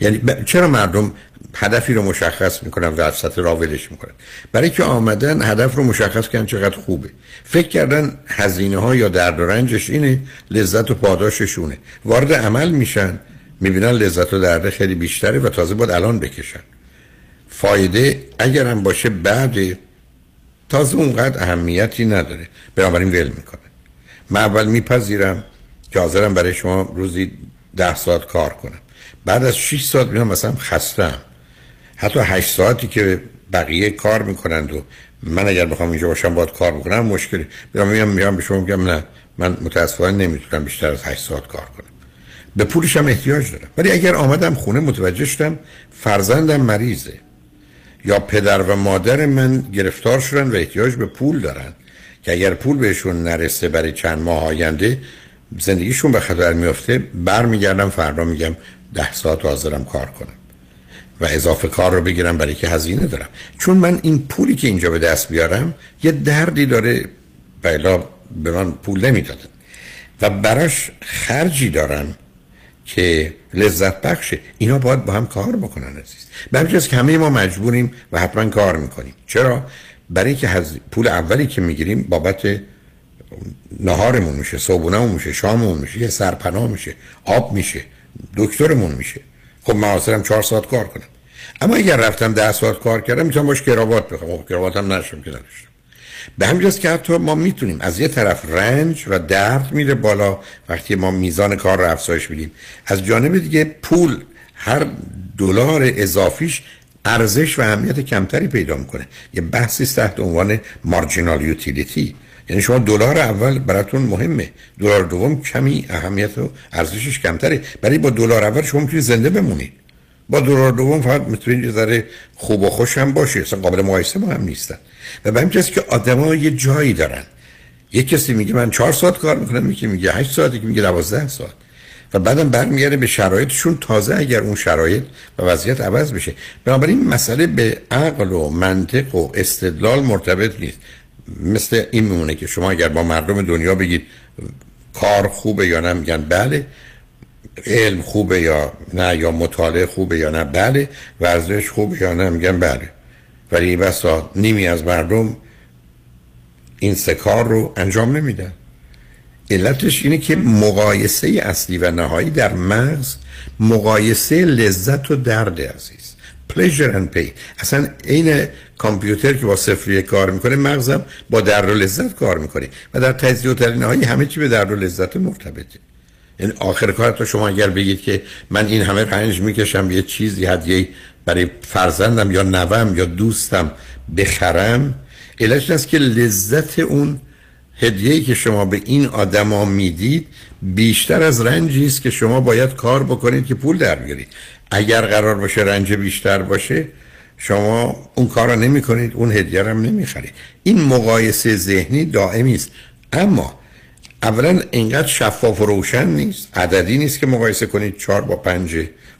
یعنی چرا مردم هدفی رو مشخص می‌کنن و وسط را ولش می‌کنن؟ برای که آمدن هدف رو مشخص کردن چقدر خوبه. فکر کردن هزینه ها یا درد و رنجش اینه لذت و پاداششونه. وارد عمل میشن می‌بینن لذت و درده خیلی بیشتره و تازه باید الان بکشن. فایده اگر هم باشه بعد تازه اونقدر اهمیتی نداره. بنابراین ول می‌کنه. من اول میپذیرم که حاضرم برای شما روزی ده ساعت کار کنم. بعد از 6 ساعت میام مثلا خستم حتی 8 ساعتی که بقیه کار می‌کنند و من اگر بخوام اینجا باشم باید کار بکنم مشکلی. میام میام به شما میگم نه. من متاسفانه نمی‌تونم بیشتر از 8 ساعت کار کنم. به پولش هم احتیاج دارم. ولی اگر آمدم خونه متوجه شدم فرزندم مریضه. یا پدر و مادر من گرفتار شدن و احتیاج به پول دارن که اگر پول بهشون نرسه برای چند ماه آینده زندگیشون به خطر میفته برمیگردم فردا میگم ده ساعت حاضرم کار کنم و اضافه کار رو بگیرم برای که هزینه دارم. چون من این پولی که اینجا به دست بیارم یه دردی داره بلا به من پول نمی‌دادن. و براش خرجی دارم که لذت بخشه. اینا باید با هم کار بکنن عزیز. به که همه ما مجبوریم و حتما کار می‌کنیم. چرا؟ برای که پول اولی که می‌گیریم بابت نهارمون میشه صبحونهمون میشه شاممون میشه یه سرپناه میشه آب میشه دکترمون میشه. خب من حاضرم چهار ساعت کار کنم. اما اگر رفتم ده ساعت کار کردم می‌تونم باش کراوات بخوام. خب کراوات هم نشم که نداشتم. به همین که حتی ما می‌تونیم از یه طرف رنج و درد میره بالا وقتی ما میزان کار رو افزایش میدیم. از جانب دیگه پول هر دلار اضافیش ارزش و اهمیت کمتری پیدا می‌کنه. یه بحثی تحت عنوان مارجینال یوتیلیتی یعنی شما دلار اول براتون مهمه. دلار دوم کمی اهمیت و ارزشش کمتره. برای با دلار اول شما می‌تونید زنده بمونید با دلار دوم فقط می‌تونید یه ذره خوب و خوش هم باشه. اصلا قابل مقایسه با هم نیستن. و به همین که آدما یه جایی دارن. یه کسی میگه من چهار ساعت کار می‌کنم یکی میگه هشت ساعت که میگه دوازده ساعت. و بعدم برمیگرده به شرایطشون. تازه اگر اون شرایط و وضعیت عوض بشه. بنابراین مسئله به عقل و منطق و استدلال مرتبط نیست. مثل این میمونه که شما اگر با مردم دنیا بگید کار خوبه یا نه میگن بله. علم خوبه یا نه یا مطالعه خوبه یا نه بله. ورزش خوبه یا نه میگن بله. ولی بسا نیمی از مردم این سه کار رو انجام نمیدن. علتش اینه که مقایسه اصلی و نهایی در مغز مقایسه لذت و درد عزیز. Pleasure and pain. اصلا این کامپیوتر که با صفری کار می‌کنه مغزم با درد و لذت کار می‌کنه. و در تجزیه و نهایی همه چی به درد و لذت مرتبطه. این آخر کار تو شما اگر بگید که من این همه رنج می‌کشم یه چیزی هدیه برای فرزندم یا نوم یا دوستم بخرم علتش است که لذت اون هدیه‌ای که شما به این آدما می‌دید بیشتر از رنجی است که شما باید کار بکنید که پول در بیارید. اگر قرار باشه رنج بیشتر باشه شما اون کار رو نمی کنید اون هدیه هم نمی خرید این مقایسه ذهنی دائمی است. اما اولا اینقدر شفاف و روشن نیست. عددی نیست که مقایسه کنید. چهار با پنج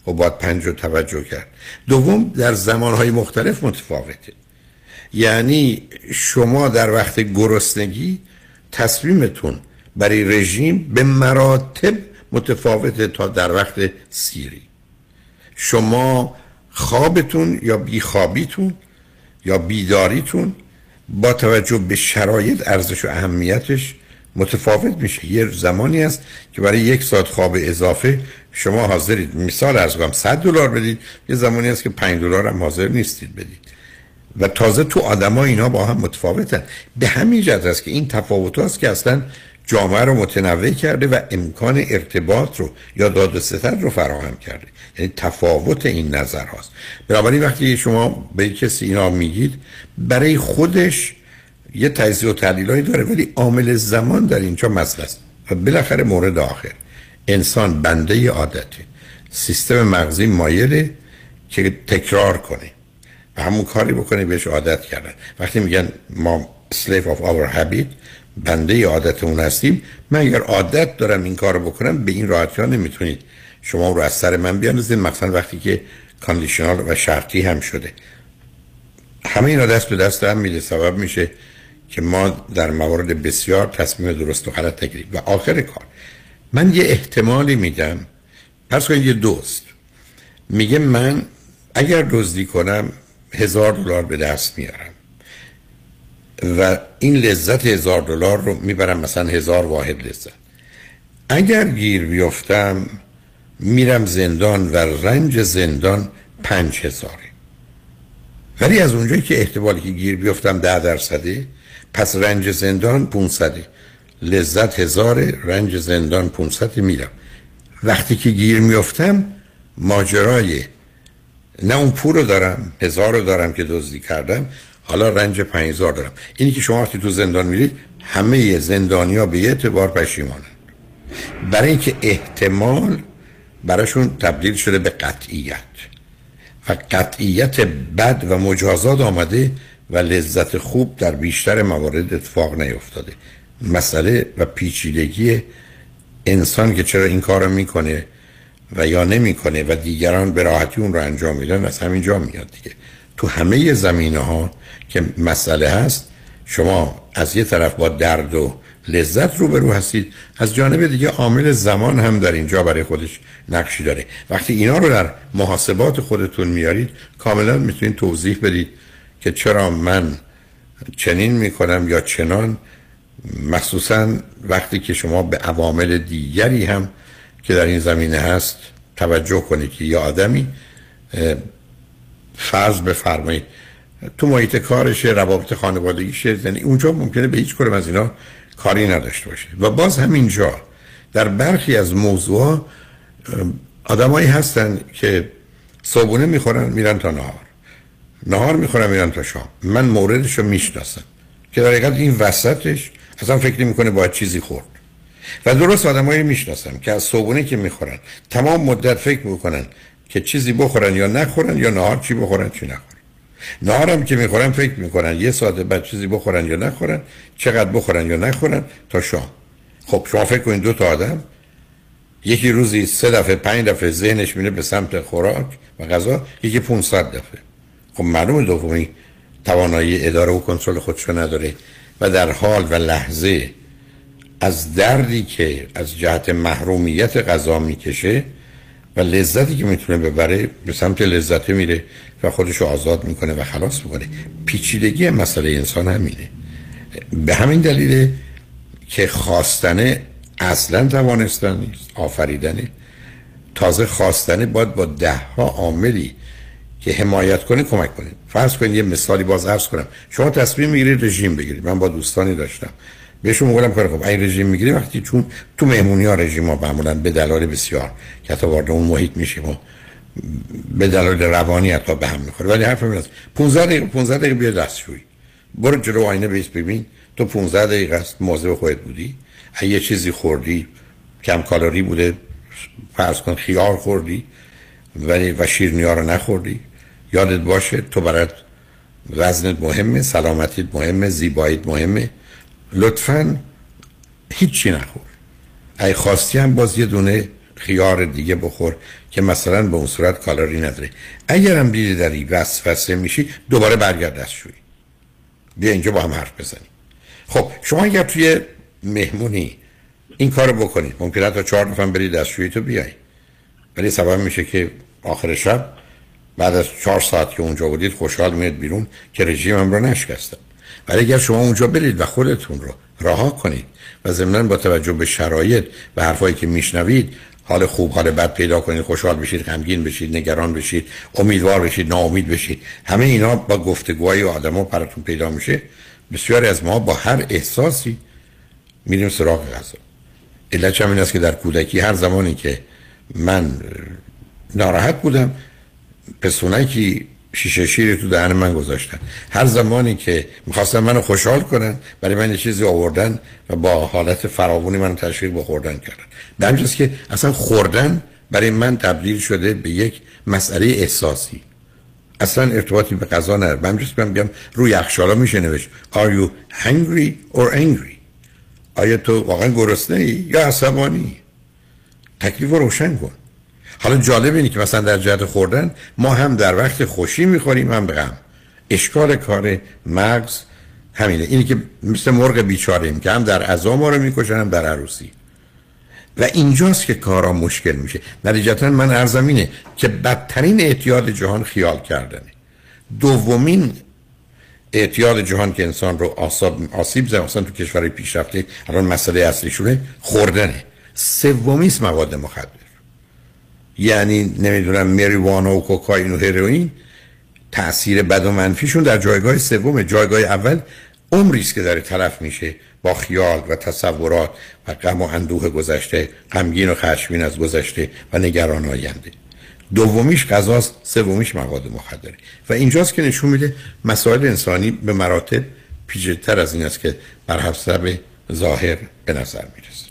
و باید پنج رو توجه کرد. دوم در زمانهای مختلف متفاوته. یعنی شما در وقت گرسنگی تصمیمتون برای رژیم به مراتب متفاوته تا در وقت سیری. شما خوابتون یا بیخوابیتون یا بیداریتون با توجه به شرایط ارزش و اهمیتش متفاوت میشه. یه زمانی است که برای یک ساعت خواب اضافه شما حاضرید. مثال از کنم 100 دلار بدید. یه زمانی است که 5 دلار هم حاضر نیستید بدید. و تازه تو آدما اینا با هم متفاوتن. به همین جهت است که این تفاوت است که اصلا جامعه رو متنوع کرده و امکان ارتباط رو یا داد و ستد رو فراهم کرده. یعنی تفاوت این نظر هاست. بنابراین وقتی شما به کسی اینا میگید برای خودش یه تجزیه و تحلیلایی داره ولی عامل زمان در اینجا مسئله است. و بالاخره مورد آخر انسان بنده عادته. سیستم مغزی مایله که تکرار کنه و همون کاری بکنه بهش عادت کردن وقتی میگن ما slave of our habit بنده عادتمون هستیم من اگر عادت دارم این کار بکنم به این راحتی ها نمی‌تونید. شما رو از سر من بیانوزید مثلا وقتی که کاندیشنال و شرطی هم شده. همه اینا دست به دست هم میده سبب میشه که ما در موارد بسیار تصمیم درست و غلط نگیریم و آخر کار من یه احتمالی میدم پس کنید یه دوست. میگه من اگر دزدی کنم هزار دلار به دست میارم. و این لذت هزار دلار رو می‌برم مثلا هزار واحد لذت. اگر گیر بیفتم میرم زندان و رنج زندان پنج هزاره. ولی از اونجایی که احتمالی که گیر بیفتم ده درصده پس رنج زندان 500 لذت هزار رنج زندان 500 میرم. وقتی که گیر میفتم ماجرای نه اون پول رو دارم هزار رو دارم که دزدی کردم حالا رنج 5000 دارم. اینی که شما وقتی تو زندان میرید همه زندانیا به یه اعتبار پشیمانن. برای اینکه احتمال براشون تبدیل شده به قطعیت. و قطعیت بد و مجازات آمده و لذت خوب در بیشتر موارد اتفاق نیفتاده. مسئله و پیچیدگی انسان که چرا این کار می‌کنه و یا نمی‌کنه و دیگران به راحتی اون رو انجام میدن از همینجا میاد دیگه. تو همه زمینه ها که مسئله هست شما از یه طرف با درد و لذت روبرو هستید از جانب دیگه عامل زمان هم در اینجا برای خودش نقشی داره. وقتی اینا رو در محاسبات خودتون میارید کاملا می‌تونید توضیح بدید که چرا من چنین می‌کنم یا چنان مخصوصا وقتی که شما به عوامل دیگری هم که در این زمینه هست توجه کنید که یه آدمی فرض بفرمایید تو محیط کارش روابط خانوادگیش زنی اونجا ممکنه به هیچ کنم از اینا کاری نداشته باشه. و باز همینجا در برخی از موضوع آدمایی هستن که صبحونه می‌خورن میرن تا نهار. نهار می‌خورن میرن تا شام. من موردش رو می‌شناسم. که در حقیقت این وسطش اصلا فکر می‌کنه باید چیزی خورد. و درست آدمایی می‌شناسم که از صبحونه که می‌خورن تمام مدت فکر می‌کنن که چیزی بخورن یا نخورن یا نهار چی بخورن چی نخورن. نهارم که می‌خورن فکر می‌کنن یه ساعت بعد چیزی بخورن یا نخورن چقدر بخورن یا نخورن تا شام. خب شما فکر کنید دو تا آدم یکی روزی سه دفعه پنج دفعه ذهنش میره به سمت خوراک و غذا یکی 500 دفعه. خب معلومه دومی توانایی اداره و کنترل خودشو نداره و در حال و لحظه از دردی که از جهت محرومیت غذا می‌کشه و لذتی که می‌تونه ببره به سمت لذت میره و خودشو آزاد می‌کنه و خلاص می‌کنه. پیچیدگی مسئله انسان همینه. به همین دلیل که خواستنه اصلا توانستن نیست آفریدنه تازه خواستنه باید با ده ها عاملی که حمایت کنه کمک کنه فرض کنید یه مثالی باز عرض کنم. شما تصمیم می‌گیرید رژیم بگیرید. من با دوستانی داشتم. بهشون میگم کار خب این رژیم می‌گیری وقتی چون تو مهمونی ها رژیم ها معمولا به دلایل بسیار که حتی وارد اون محیط میشیم و به دلایل روانی حتی به هم می‌خوره. ولی حرف من 15 دقیقه 15 دقیقه بیا دستشویی. برو جلو آینه بیس ببین. تو 15 دقیقه است مواظب خودت بودی. یه چیزی خوردی کم کالری بوده. فرض کن خیار خوردی ولی و شیرنی رو نخوردی. یادت باشه تو برات وزنت مهمه سلامتیت مهمه زیباییت مهمه. لطفا هیچی نخور. ای خواستی هم باز یه دونه خیار دیگه بخور که مثلا به اون صورت کالری نداره. اگرم دیدی داری وسوسه میشی دوباره برگرد دستشویی. بیا اینجا با هم حرف بزنیم. خب شما اگر توی مهمونی این کارو بکنید ممکنه تا چهار نفر برید دستشویی تو بیای. ولی سبب میشه که آخر شب بعد از چهار ساعت که اونجا بودید خوشحال میاد بیرون که رژیم هم رو نشکستم. ولی اگر شما اونجا برید و خودتون رو رها کنید و ضمنا با توجه به شرایط و حرفایی که میشنوید حال خوب حال بد پیدا کنید خوشحال بشید غمگین بشید نگران بشید امیدوار بشید ناامید بشید همه اینا با گفتگوهای آدما براتون پیدا میشه. بسیاری از ما با هر احساسی میریم سراغ غذا. علت این است که در کودکی هر زمانی که من ناراحت بودم پسونایی که شیشه شیری تو دهن من گذاشتن. هر زمانی که می‌خواستن منو خوشحال کنن برای من یه چیزی آوردن و با حالت فراوانی منو تشویق بخوردن کردن. به که اصلا خوردن برای من تبدیل شده به یک مسئله احساسی. اصلا ارتباطی به غذا نداره. من جست بگم روی یخچالا میشه نوشت. Are you hungry or angry? آیا تو واقعا گرسنه ای یا عصبانی؟ تکلیف رو روشن کن. حالا جالب اینه که مثلا در جهت خوردن ما هم در وقت خوشی می‌خوریم هم غم. اشکال کار مغز همینه. اینی که مثل مرغ بیچاره ایم که هم در عزا ما رو می‌کشن هم در عروسی. و اینجاست که کارا مشکل میشه. نتیجتا من ارزم اینه که بدترین اعتیاد جهان خیال کردنه. دومین اعتیاد جهان که انسان رو آسیب زده مثلا تو کشورهای پیشرفته الان مسئله اصلیشونه خوردنه. سومی مواد مخدر. یعنی نمی‌دونم مریوانا و کوکائین و هروئین تاثیر بد و منفیشون در جایگاه سوم جایگاه اول عمری است که داره تلف میشه با خیال و تصورات و غم و اندوه گذشته غمگین و خشمگین از گذشته و نگران آینده. دومیش غذاست سومیش مواد مخدره. و اینجاست که نشون میده مسائل انسانی به مراتب پیچیده‌تر از این است که بر حسب ظاهر به نظر می‌رسه.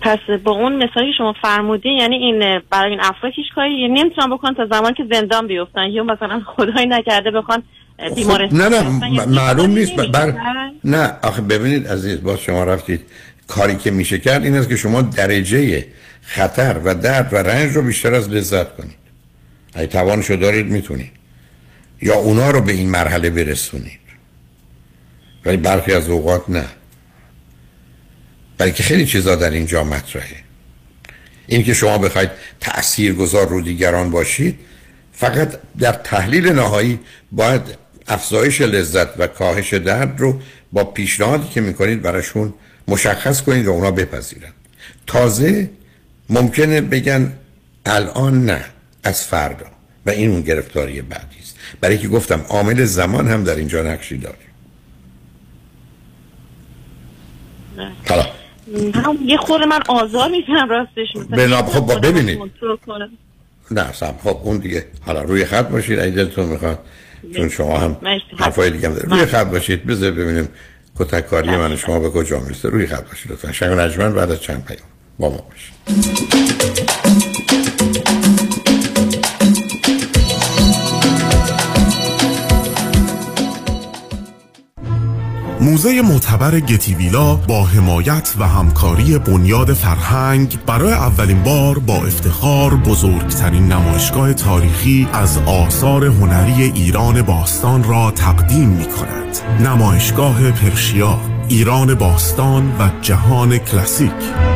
پس با اون مثالی که شما فرمودین یعنی این برای این افراد هیچ کاری یعنی نمی‌تونن بکن تا زمان که زندان بیفتن. یا مثلا خدای نکرده بخوان بیمارستان خب، نه نه. یعنی معلوم نیست. بر نه آخه ببینید عزیز باز شما رفتید. کاری که میشه کرد این است که شما درجه خطر و درد و رنج رو بیشتر از لذت کنید. اگه توانشو دارید می‌تونید. یا اونا رو به این مرحله برسونید. ولی برخی از اوقات نه. بلکه خیلی چیزا در اینجا مطرحه. این که شما بخواید تأثیر گذار رو دیگران باشید فقط در تحلیل نهایی باید افزایش لذت و کاهش درد رو با پیشنهادی که می‌کنید براشون مشخص کنید و اونا بپذیرن. تازه ممکنه بگن الان نه از فردا. و این اون گرفتاری بعدی است. برای که گفتم عامل زمان هم در اینجا نقشی داره. حالا. هم یه خورده من آزار میشم راستش بنا- خب با ببینید. نه سم. خب اون دیگه. حالا روی خط باشید اگه دلتون می‌خواد. چون شما هم. حرفای دیگه هم دارید. روی خط باشید. بذار ببینیم کتک کاری من و شما به کجا می‌رسه. روی خط باشید لطفا. شنگ نجمن بعد از چند پیام. با ما باشید. موزه معتبر گتیویلا با حمایت و همکاری بنیاد فرهنگ برای اولین بار با افتخار بزرگترین نمایشگاه تاریخی از آثار هنری ایران باستان را تقدیم می کند. نمایشگاه پرشیا ایران باستان و جهان کلاسیک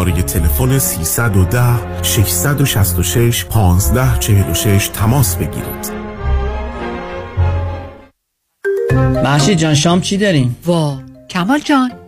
شماره تلفن 310 666 1546 تماس بگیرید. محشید جان شام چی داریم؟ وا کمال جان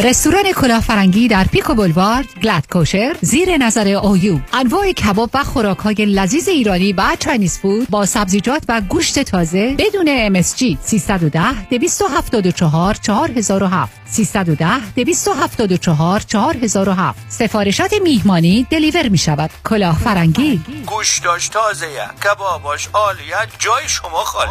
رستوران کلاه فرنگی در Pico Boulevard glatt kosher زیر نظر اویو انواع کباب و خوراک های لذیذ ایرانی و Chinese food با سبزیجات و گوشت تازه بدون MSG 310 274 4007 310 274 4007 سفارشات میهمانی deliver می شود کلاه فرنگی گوشتاش تازه کباباش عالیه جای شما خالی.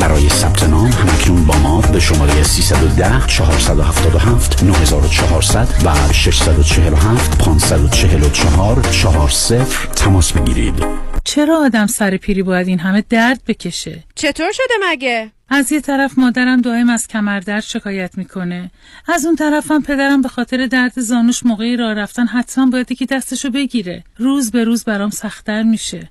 برای ثبت نام همکنون با ما به شماره 310 477 9400 و 647 544 40 تماس بگیرید. چرا آدم سر پیری باید این همه درد بکشه؟ چطور شده مگه؟ از یه طرف مادرم دائم از کمردرد شکایت می‌کنه. از اون طرفم پدرم به خاطر درد زانوش موقعی راه رفتن حتما باید که دستشو بگیره. روز به روز برام سختتر میشه.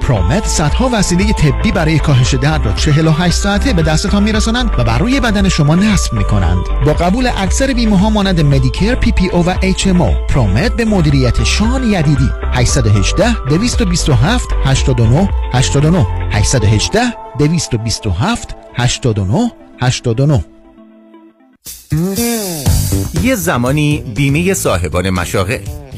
Promed صدها وسیله طبی برای کاهش درد را 48 ساعته به دستتان میرسانند و بر روی بدن شما نصب می‌کنند. با قبول اکثر بیمه ها مانند مدیکر پی پی او و اچ ام او پرومت به مدیریت شان یدیدی. 818 227 89 89 818 227 89 89 بیمه زمانی بیمه صاحبان مشاغل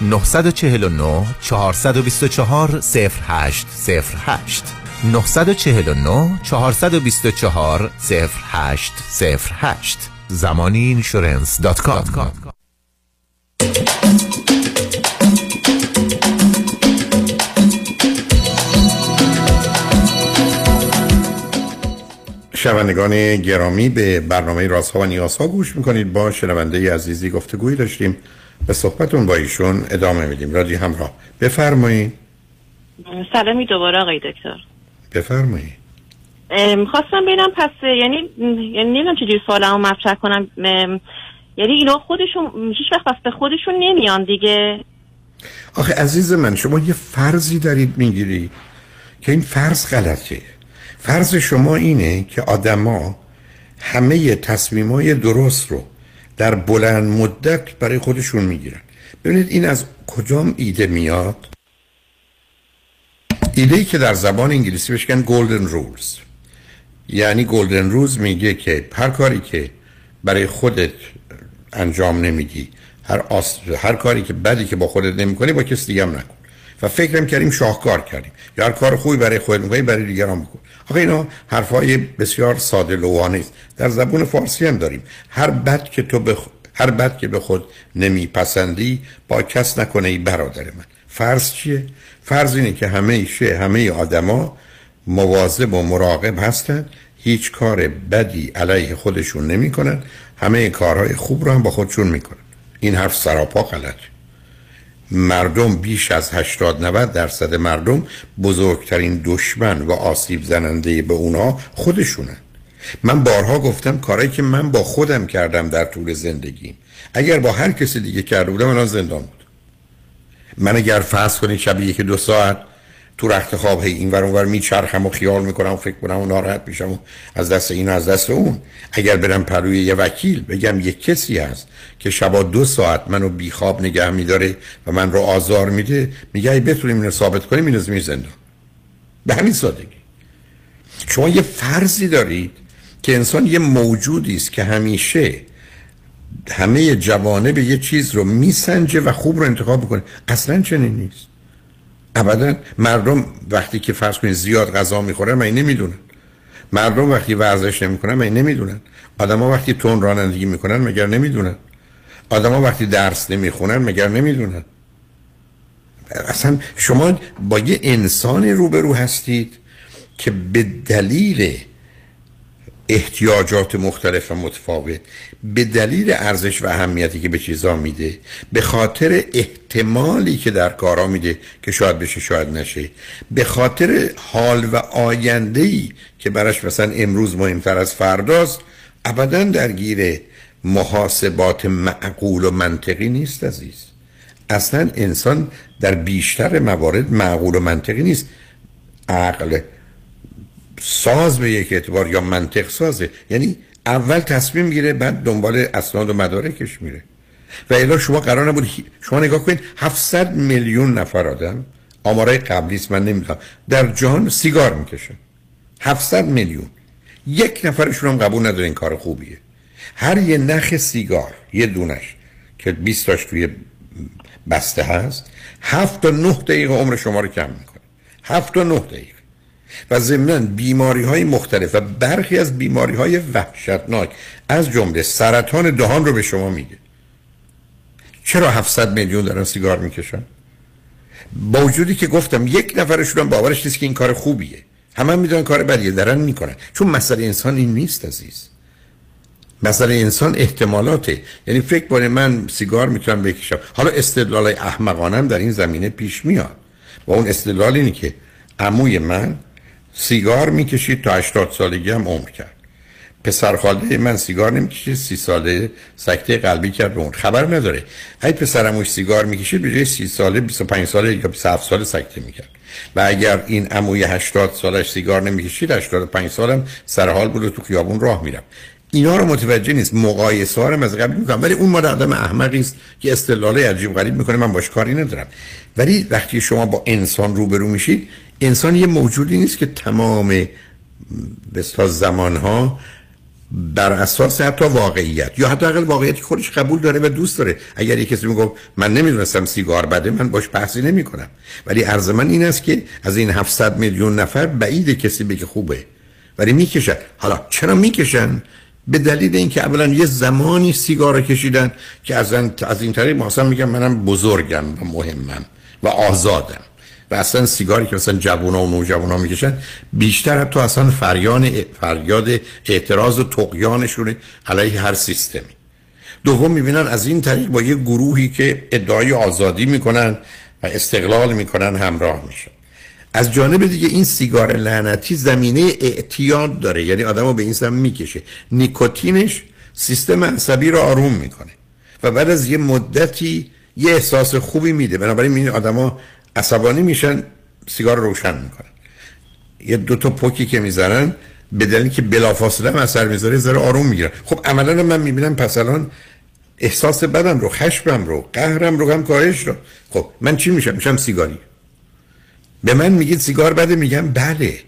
949 424 0808 949 424 0808 زمانی اینشورنس دات کام شنوندگان گرامی به برنامه رازها و نیازها گوش می‌کنید. با شنونده عزیزی گفتگویی داشتیم. به صحبتون با ایشون ادامه میدیم. رادی همراه. بفرمایید. سلامی دوباره آقای دکتر. بفرمایید. خواستم ببینم پس یعنی یعنی نمی‌دونم چجوری سوالمو مطرح کنم. یعنی اینا خودشون هیچ وقت به خودشون نمیان دیگه. آخه عزیز من شما یه فرضی دارید می‌گیری که این فرض غلطه. فرض شما اینه که آدما همه تصمیمای درست رو در بلند مدت برای خودشون می‌گیرن. ببینید این از کجام ایده میاد؟ ایده ای که در زبان انگلیسی بهش میگن گلدن رولز یعنی گلدن رولز میگه که هر کاری که برای خودت انجام نمیدی هر, آس... هر کاری که بدی که با خودت نمی‌کنی با کسی دیگه هم نکن. و فکرم کردیم شاهکار کردیم. یا هر کار خوبی برای خودت می‌کنی برای دیگران بکن آخه اینا حرفای بسیار ساده لوحانه است. در زبون فارسی هم داریم. هر بد که تو بخ... هر بد که به خود نمیپسندی با کس نکنه ای برادر من. فرض چیه؟ فرض اینه که همه ایشه همه آدما مواظب و مراقب هستند هیچ کار بدی علیه خودشون نمی‌کنن. همه کارهای خوب رو هم با خودشون می‌کنن. این حرف سراپا غلط مردم بیش از 80 90 درصد مردم بزرگترین دشمن و آسیب زننده به اونا خودشونن من بارها گفتم کارایی که من با خودم کردم در طول زندگیم اگر با هر کسی دیگه کرده بودم الان زندان بود. من اگر فرض کنید شب یک دو ساعت تو رخت خواب هی این ور میچرخم و خیال می‌کنم و فکر کنم و ناراحت میشم از دست این و از دست اون. اگر برم پروی یه وکیل بگم یه کسی هست که شبا دو ساعت منو بیخواب نگه میداره و من رو آزار میده میگه ای بتونیم اینو ثابت کنیم اینو زمین زندان. به همین سادگی. شما یه فرضی دارید که انسان یه موجودی است که همیشه همه جوانه به یه چیز رو میسنجه و خوب رو انتخاب می‌کنه. اصلا چنین نیست. ابدا مردم وقتی که فرض کنید زیاد غذا می‌خورن من نمی‌دونن مردم وقتی ورزش نمی‌کنن من نمی‌دونن آدما وقتی تون رانندگی می‌کنن مگر نمی‌دونن. آدما وقتی درس نمی‌خونن مگر نمی‌دونن. اصلا شما با یه انسان روبرو هستید که به دلیل احتیاجات مختلف و متفاوت به دلیل ارزش و اهمیتی که به چیزا میده به خاطر احتمالی که در کارا میده که شاید بشه شاید نشه به خاطر حال و آینده ای که براش مثلا امروز مهمتر از فرداست ابدا درگیر محاسبات معقول و منطقی نیست عزیز. اصلا انسان در بیشتر موارد معقول و منطقی نیست. عقل ساز به یک اعتبار یا منطق سازه. یعنی اول تصمیم گیره بعد دنبال اسناد و مدارکش میره. و الا شما قرار نبود شما نگاه کنید 700 میلیون نفر آدم آمارای قبلی من نمی‌دونم در جهان سیگار می‌کشن 700 میلیون. یک نفرشون هم قبول نداره این کار خوبیه. هر یه نخ سیگار یه دونش که 20 تاش توی بسته هست هفت تا نه دقیقه عمر شما رو کم می‌کنه. هفت تا نه دقیقه. و ضمنا بیماری های مختلف و برخی از بیماری های وحشتناک از جمله سرطان دهان رو به شما میگه. چرا 700 میلیون دارن سیگار می‌کشن؟ با وجودی که گفتم یک نفرشون هم باورش نیست که این کار خوبیه. همه هم می‌دونن کار بدیه دارن می‌کنن. چون مسئله انسان این نیست عزیز. مسئله انسان احتمالاته. یعنی فکر کنه من سیگار می‌تونم بکشم. حالا استدلال احمقانم در این زمینه پیش میاد. و اون استدلال اینه که عموی من سیگار می‌کشید تا 80 سالگی هم عمر کرد. پسر خالده من سیگار نمی‌کشید سی ساله سکته قلبی کرد به اون. خبر نداره. ای پسرموش سیگار می‌کشید به جای سی ساله 25 ساله یا 27 ساله سکته می‌کرد. و اگر این عموی 80 سالش سیگار نمی‌کشید 85 سالم سر حال بود تو خیابون راه میرم اینا رو متوجه نیست. مقایسه ها رو از قبل می‌کنم. ولی اون مادر آدم احمقی است که استدلال عجیب غریب می‌کنه. من باش کاری ندارم. ولی وقتی شما با انسان روبرو میشید انسان یه موجودی نیست که تمام بسیار زمان ها بر اساس حتی واقعیت یا حتی اقل واقعیتی خودش قبول داره و دوست داره. اگر یک کسی میگه من نمی‌دونستم سیگار بده من باش بحثی نمی کنم ولی عرض من این است که از این 700 میلیون نفر بعید کسی بگه خوبه. ولی می‌کشن. حالا چرا می‌کشن؟ به دلیل اینکه اولا یه زمانی سیگار کشیدن که از, از این طریق مثلا میگم منم بزرگم و مهمم و آزادم. و اصلا سیگاری که مثلا جوونا و نوجوانا می‌کشن بیشتر تو اصلا فریان فریاد اعتراض و تقیانشونه علیه هر سیستمی. دوم می‌بینن از این طریق با یه گروهی که ادعای آزادی می‌کنن و استقلال می‌کنن همراه میشن. از جانب دیگه این سیگار لعنتی زمینه اعتیاد داره یعنی آدمو به این سمت می‌کشه. نیکوتینش سیستم عصبی رو آروم می‌کنه و بعد از یه مدتی یه احساس خوبی میده. بنابراین این آدما عصبانی میشن سیگار روشن می‌کنن. یه دو تا پوکی که می‌زنن به دلیلی که بلافاصله هم اثر می‌ذاره زره آروم می‌گیرن. خب عملا من می‌بینم پس الان احساس بدم رو خشمم رو قهرم رو هم کاهش رو. خب من چی میشم؟ میشم سیگاری. به من میگید سیگار بده میگم بله.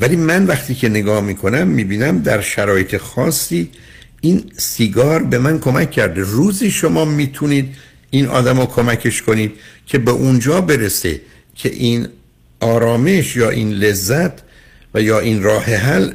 ولی من وقتی که نگاه می‌کنم می‌بینم در شرایط خاصی این سیگار به من کمک کرده. روزی شما می‌تونید این آدم رو کمکش کنید که به اونجا برسه که این آرامش یا این لذت و یا این راه حل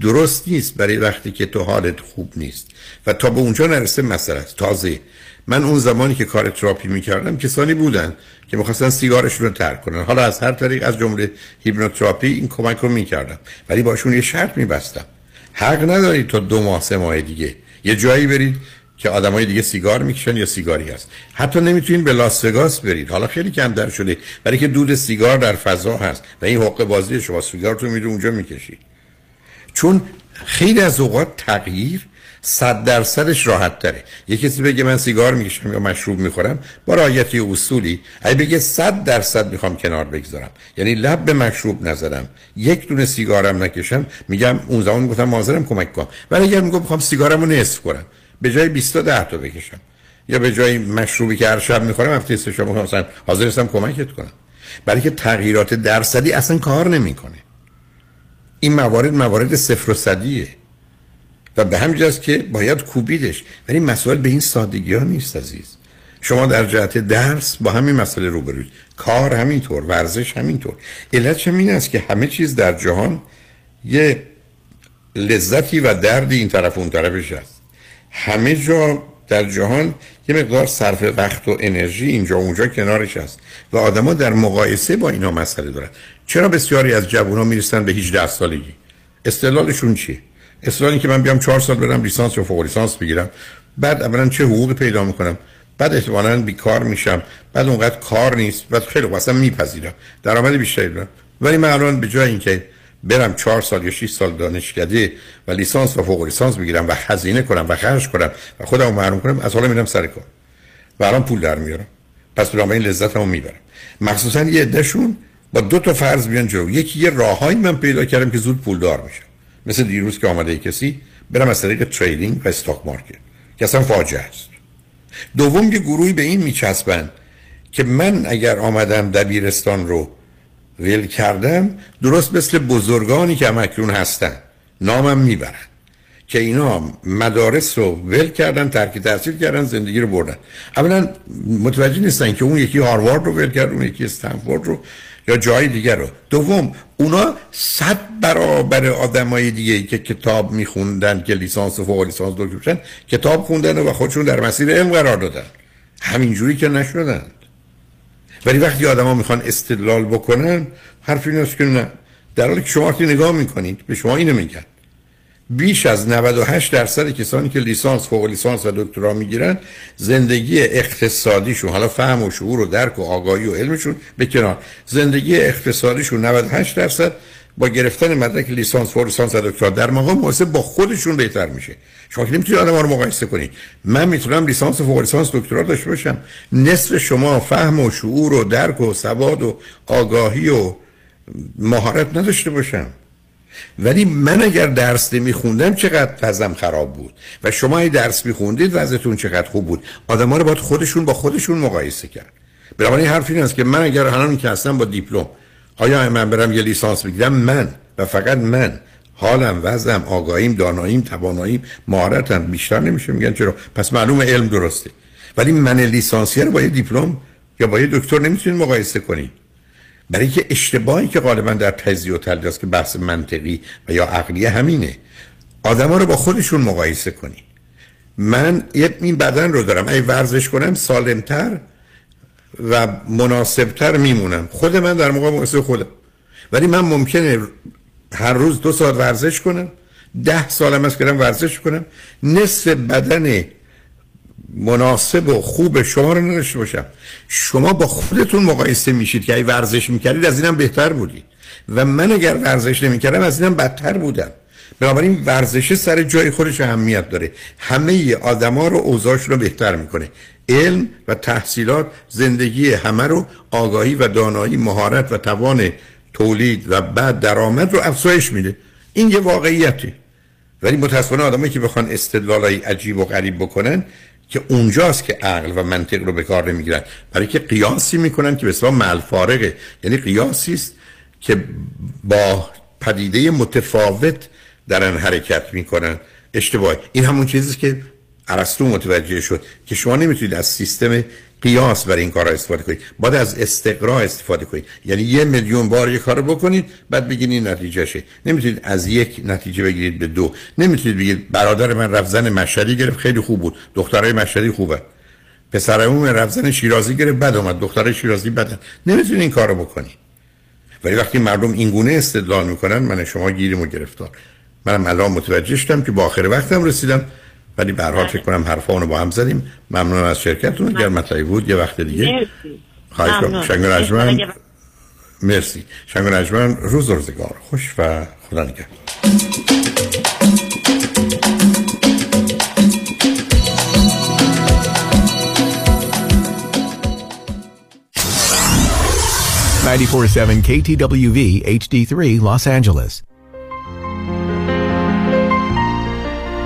درست نیست برای وقتی که تو حالت خوب نیست. و تا به اونجا نرسه مسئله است. تازه من اون زمانی که کار تراپی می‌کردم کسانی بودن که می‌خواستن سیگارشون رو ترک کنن. حالا از هر طریق از جمله hypnotherapy این کمک رو می‌کردم. ولی باشون یه شرط میبستم. حق ندارید تا دو ماه سه ماه دیگه. یه جایی برید که آدمای دیگه سیگار می‌کشن یا سیگاری هست. حتی نمی‌تونید به لاس وگاس برید حالا خیلی کم در شده. برای که دود سیگار در فضا هست. و این حقوق بازی شما سیگارتون میره اونجا می‌کشید چون خیلی از اوقات تغییر صد درصدش راحت تره. یه کسی بگه من سیگار می‌کشم یا مشروب می‌خورم با رعایت اصولی اگه بگه صد درصد می‌خوام کنار بگذارم. یعنی لب به مشروب نزدم. یک دونه سیگارم نکشم میگم اون زمان گفتم حاضرم کمک کنم ولی اگر میگم می‌خوام سیگارمو نصف کنم. به جای 20 تا 10 تا بکشم. یا به جای مشروبی که هر شب می‌خورم هفته سه شب مثلا حاضر هستم کمکت کنم. برای که تغییرات درصدی اصلا کار نمی‌کنه. این موارد موارد صفر و صدیه. و به همین جاست که باید کوبیدش. ولی مسئله به این سادگی ها نیست عزیز. شما در جهت درس با همین مسئله روبروید. کار همینطور ورزش همینطور. علتش این است که همه چیز در جهان یه لذتی و دردی این طرف اون طرفش هست. همه جا در جهان یه مقدار صرف وقت و انرژی اینجا و اونجا کنارش هست و آدما در مقایسه با اینا مسئله دارن. چرا بسیاری از جوونا می‌رسن به 18 سالگی؟ استدلالشون چیه؟ استدلالی که من بیام 4 سال برم لیسانس یا فوق لیسانس بگیرم. بعد اولا چه حقوقی پیدا می‌کنم؟ بعد احتمالاً بیکار میشم. بعد اونقدر کار نیست. بعد خیلی اصلا میپذیرم. درآمد بیشتری دارم. ولی من الان به جای اینکه برم چهار سال یا 6 سال دانشکده و لیسانس و فوق لیسانس بگیرم و هزینه کنم و خرج کنم و خودم محروم کنم از حالا میرم سر کار. و الان پول در میارم. پس این لذتمو می‌برم. مخصوصا یه عدهشون با دو تا فرض بیان جلو. یکی یه راههایی من پیدا کردم که زود پول دار میشم مثل دیروز که آمده کسی برم از طریق تریدینگ و استاک مارکت که اصلا فاجعه است. دوم یه گروهی به این میچسبن که من اگر آمدم دبیرستان رو ول کردم درست مثل بزرگانی که همکنون هستن. نامم می‌برن. که اینا مدارس رو ول کردن ترک تحصیل کردن زندگی رو بردن. اولا متوجه نیستن که اون یکی هاروارد رو ول کرد اون یکی استنفورد رو یا جای دیگر رو. دوم اونا صد برابر آدمای دیگه که کتاب میخوندن که لیسانس و فوق لیسانس دکتر کتاب خوندن و خودشون در مسیر علم قرار دادن. همینجوری که نشدن. ولی وقتی آدما می‌خوان استدلال بکنن حرف این است که نه. در حالی که شما وقتی نگاه می‌کنید به شما اینو میگن. بیش از 98 درصد کسانی که لیسانس فوق لیسانس و دکترا می‌گیرن زندگی اقتصادیشون حالا فهم و شعور و درک و آگاهی و علمشون به کنار. زندگی اقتصادیشون 98 درصد با گرفتن مدرک لیسانس فوق لیسانس و دکترا در مقام مقایسه با خودشون بهتر میشه. شما که نمی‌تونید آدم رو مقایسه کنید. من می‌تونم لیسانس فوق لیسانس دکترا داشته باشم. نصف شما فهم و شعور و درک و سواد و آگاهی و مهارت نداشته باشم. ولی من اگر درس نمیخوندم چقدر وضعم خراب بود؟ و شما ای درس میخوندید وضعتون چقدر خوب بود؟ آدم ها رو باید خودشون با خودشون مقایسه کرد. بنابراین حرف این است که من اگر الان که هستم با دیپلم آیا من برم یه لیسانس بگیرم؟ من. و فقط من. حالم وضعم آگاهیم داناییم تواناییم مهارتم. بیشتر نمیشه میگن. چرا؟ پس معلوم علم درسته. ولی من لیسانسیه رو با یه دیپلم یا با یه دکتر نمی‌تونید مقایسه کنید برای که اشتباهی که غالبا در تجزیه و تحلیل که بحث منطقی و یا عقلیه همینه آدما رو با خودشون مقایسه کنی من این بدن رو دارم. اگه ورزش کنم سالمتر و مناسبتر میمونم. خود من در موقع مقایسه خودم. ولی من ممکنه هر روز دو ساعت ورزش کنم ده سالم از کردم ورزش کنم نصف بدن مناسب و خوب شما رو نداشته باشم. شما با خودتون مقایسه میشید که اگه ورزش می‌کردید از اینم بهتر بودید. و من اگر ورزش نمی‌کردم از اینم بدتر بودم. بنابراین ورزش سر جای خودش اهمیت داره. همه آدما رو اوضاعش رو بهتر می‌کنه. علم و تحصیلات زندگی همه رو آگاهی و دانایی مهارت و توان تولید و بعد درآمد رو افزایش میده. این یه واقعیتی ولی متاسفانه آدمایی که بخوان استدلالای عجیب و غریب بکنن که اونجاست که عقل و منطق رو به کار نمی‌گیرن. برای که قیاسی می‌کنن که به اصطلاح ملفارقه یعنی قیاسی است که با پدیده متفاوت درن حرکت می‌کنن. اشتباه این همون چیزی که ارسطو متوجه شد که شما نمی‌تونید از سیستم قیاس برای این کار استفاده کنید. باید از استقرا استفاده کنید. یعنی یه میلیون بار یه کار بکنید بعد بگین این نتیجهشه نمی‌تونید از یک نتیجه بگیرید به دو. نمی‌تونید بگید برادر من رفت زن مشهدی گرفت خیلی خوب بود. دخترای مشهدی خوبه. پسرمون رفت زن شیرازی گرفت بد اومد. دخترای شیرازی بدن. نمی‌تونید این کارو بکنید. ولی وقتی مردم این گونه استدلال می‌کنن من شما گیریم و گرفتار. منم الان متوجه شدم که با آخر وقتم رسیدم. ولی به هر حال فکر کنم حرفا رو با هم زدیم. ممنون از شرکتتون. اگر مطلبی بود. یه وقت دیگه. خواهش کنم شنگ رجمن مرسی. شنگ رجمن روز روزگار. خوش و خدا نگهدار. Ninety-four-seven KTWV HD3 Los Angeles.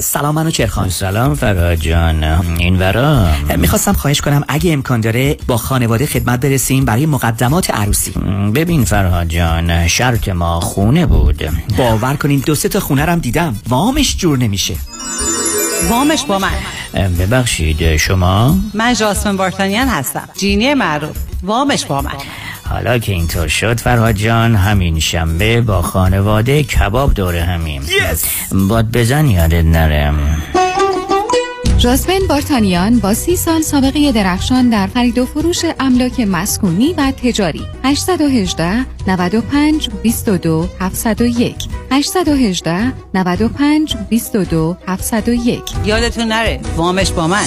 سلام منو چرخان. سلام فراد جان. این ورا؟ می‌خواستم خواهش کنم اگه امکان داره با خانواده خدمت برسیم برای مقدمات عروسی. ببین فراد جان شرط ما خونه بود. باور کنین دو سه تا خونه رم دیدم. وامش جور نمیشه. وامش با من. ببخشید شما؟ من جاسمن بارتانیان هستم. جینی معروف. وامش با من. حالا که اینطور شد فرهاد جان همین شنبه با خانواده کباب دوره همیم. باد بزن یادت نرم جاسمن بارتانیان با سی سال سابقه درخشان در خرید و فروش املاک مسکونی و تجاری. 818 95 22 701 818 95 22 701 یادتون نره وامش با من.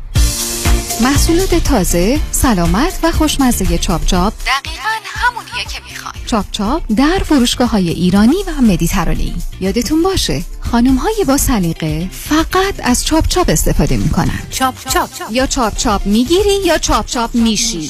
محصولات تازه، سلامت و خوشمزه Chop Chop. دقیقا همونیه که می‌خوای. Chop Chop در فروشگاه های ایرانی و مدیترانه‌ای یادتون باشه خانم های با سلیقه فقط از Chop Chop استفاده می‌کنن. Chop Chop. یا Chop Chop می‌گیری یا Chop Chop میشی.